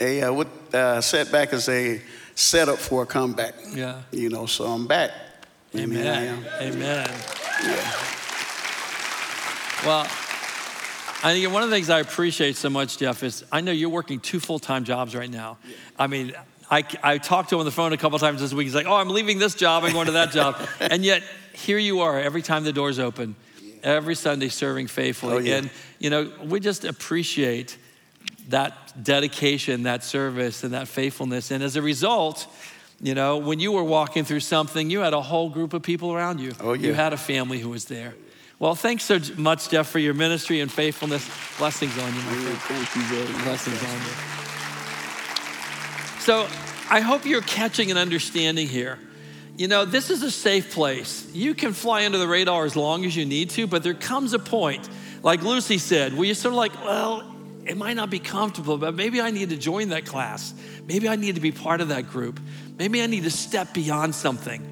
a uh, what uh, setback is a setup for a comeback. Yeah. You know, so I'm back. And here I am. Amen. Amen. Well, I think one of the things I appreciate so much, Jeff, is I know you're working two full time jobs right now. I mean, I, I talked to him on the phone a couple times this week. He's like, oh, I'm leaving this job, I'm going to that job. and yet, here you are every time the doors open, every Sunday serving faithfully. Oh, yeah. And, you know, we just appreciate that dedication, that service, and that faithfulness. And as a result, you know, when you were walking through something, you had a whole group of people around you. Oh, yeah. You had a family who was there. Well, thanks so much, Jeff, for your ministry and faithfulness. Blessings on you, my friend. Thank you. Blessings on you. So I hope you're catching an understanding here. You know, this is a safe place. You can fly under the radar as long as you need to, but there comes a point, like Lucy said, where you're sort of like, well, it might not be comfortable, but maybe I need to join that class. Maybe I need to be part of that group. Maybe I need to step beyond something.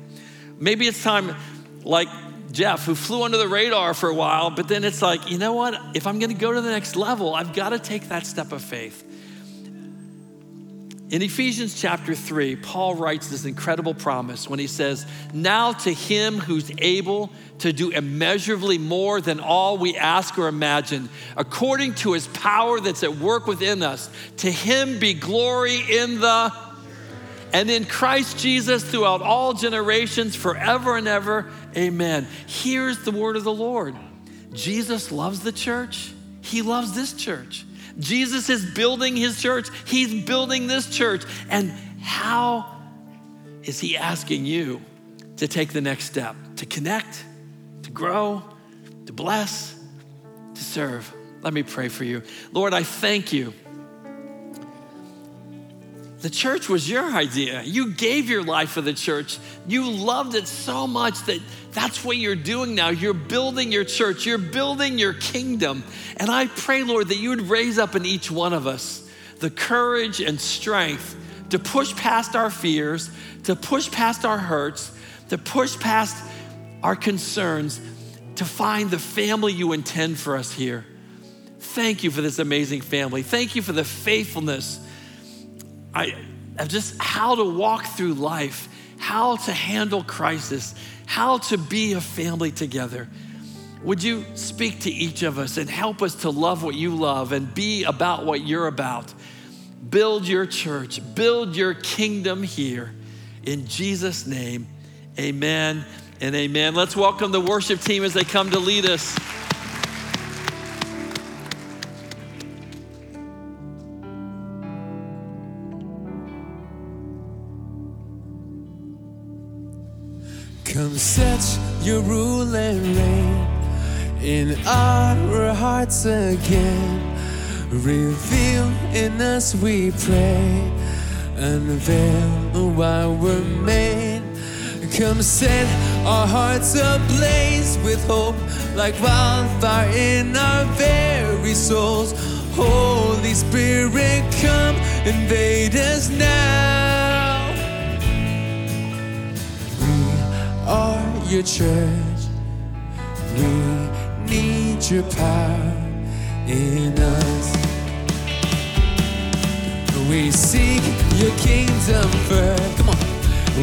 Maybe it's time, like Jeff, who flew under the radar for a while, but then it's like, you know what? If I'm gonna go to the next level, I've gotta take that step of faith. In Ephesians chapter 3, Paul writes this incredible promise when he says, Now to him who's able to do immeasurably more than all we ask or imagine, according to his power that's at work within us, to him be glory in the and in Christ Jesus throughout all generations, forever and ever. Amen. Here's the word of the Lord Jesus loves the church, He loves this church. Jesus is building His church, He's building this church. And how is He asking you to take the next step? To connect, to grow, to bless, to serve. Let me pray for you. Lord, I thank you. The church was your idea. You gave your life for the church. You loved it so much that that's what you're doing now. You're building your church, you're building your kingdom. And I pray, Lord, that you would raise up in each one of us the courage and strength to push past our fears, to push past our hurts, to push past our concerns, to find the family you intend for us here. Thank you for this amazing family. Thank you for the faithfulness I, of just how to walk through life, how to handle crisis, how to be a family together. Would you speak to each of us and help us to love what you love and be about what you're about? Build your church, build your kingdom here. In Jesus' name, amen and amen. Let's welcome the worship team as they come to lead us. Set your rule and reign in our hearts again. Reveal in us, we pray. Unveil why we're made. Come set our hearts ablaze with hope, like wildfire in our very souls. Holy Spirit, come invade us now. Your church. We need your power in us. We seek your kingdom first. Come on.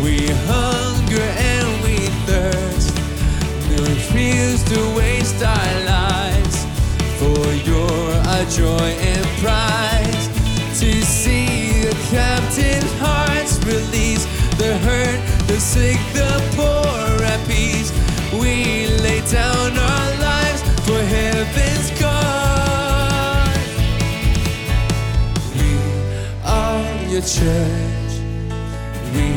We hunger and we thirst. refuse to waste our lives. For you're our joy and prize. To see the captive hearts release the hurt, the sick, the poor at peace. We lay down our lives for heaven's cause. We are your church. We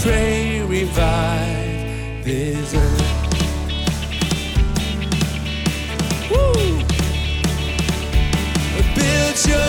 pray, revive this earth. Woo! Build your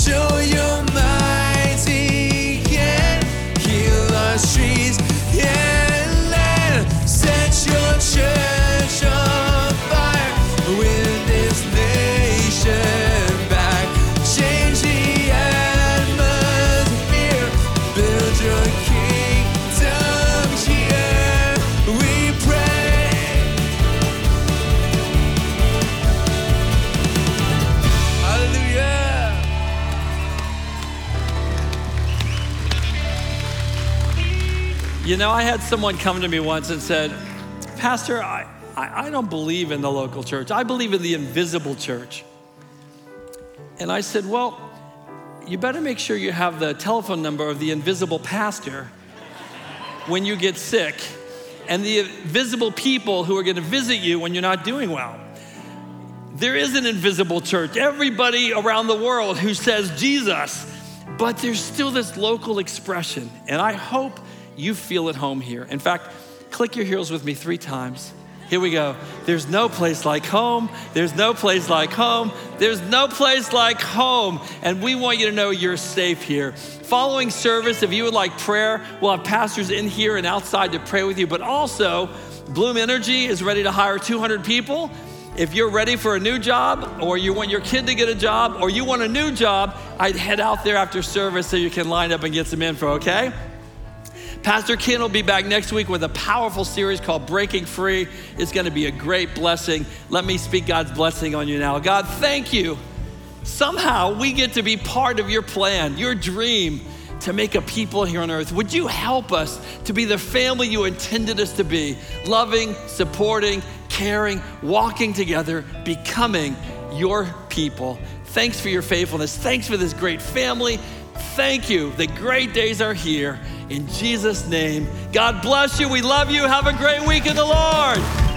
Show your know, I had someone come to me once and said, Pastor, I, I, I don't believe in the local church. I believe in the invisible church. And I said, Well, you better make sure you have the telephone number of the invisible pastor when you get sick and the invisible people who are going to visit you when you're not doing well. There is an invisible church. Everybody around the world who says Jesus, but there's still this local expression. And I hope you feel at home here. In fact, click your heels with me three times. Here we go. There's no place like home. There's no place like home. There's no place like home. And we want you to know you're safe here. Following service, if you would like prayer, we'll have pastors in here and outside to pray with you. But also, Bloom Energy is ready to hire 200 people. If you're ready for a new job, or you want your kid to get a job, or you want a new job, I'd head out there after service so you can line up and get some info, okay? Pastor Ken will be back next week with a powerful series called Breaking Free. It's going to be a great blessing. Let me speak God's blessing on you now. God, thank you. Somehow we get to be part of your plan, your dream to make a people here on earth. Would you help us to be the family you intended us to be? Loving, supporting, caring, walking together, becoming your people. Thanks for your faithfulness. Thanks for this great family. Thank you. The great days are here. In Jesus' name, God bless you. We love you. Have a great week in the Lord.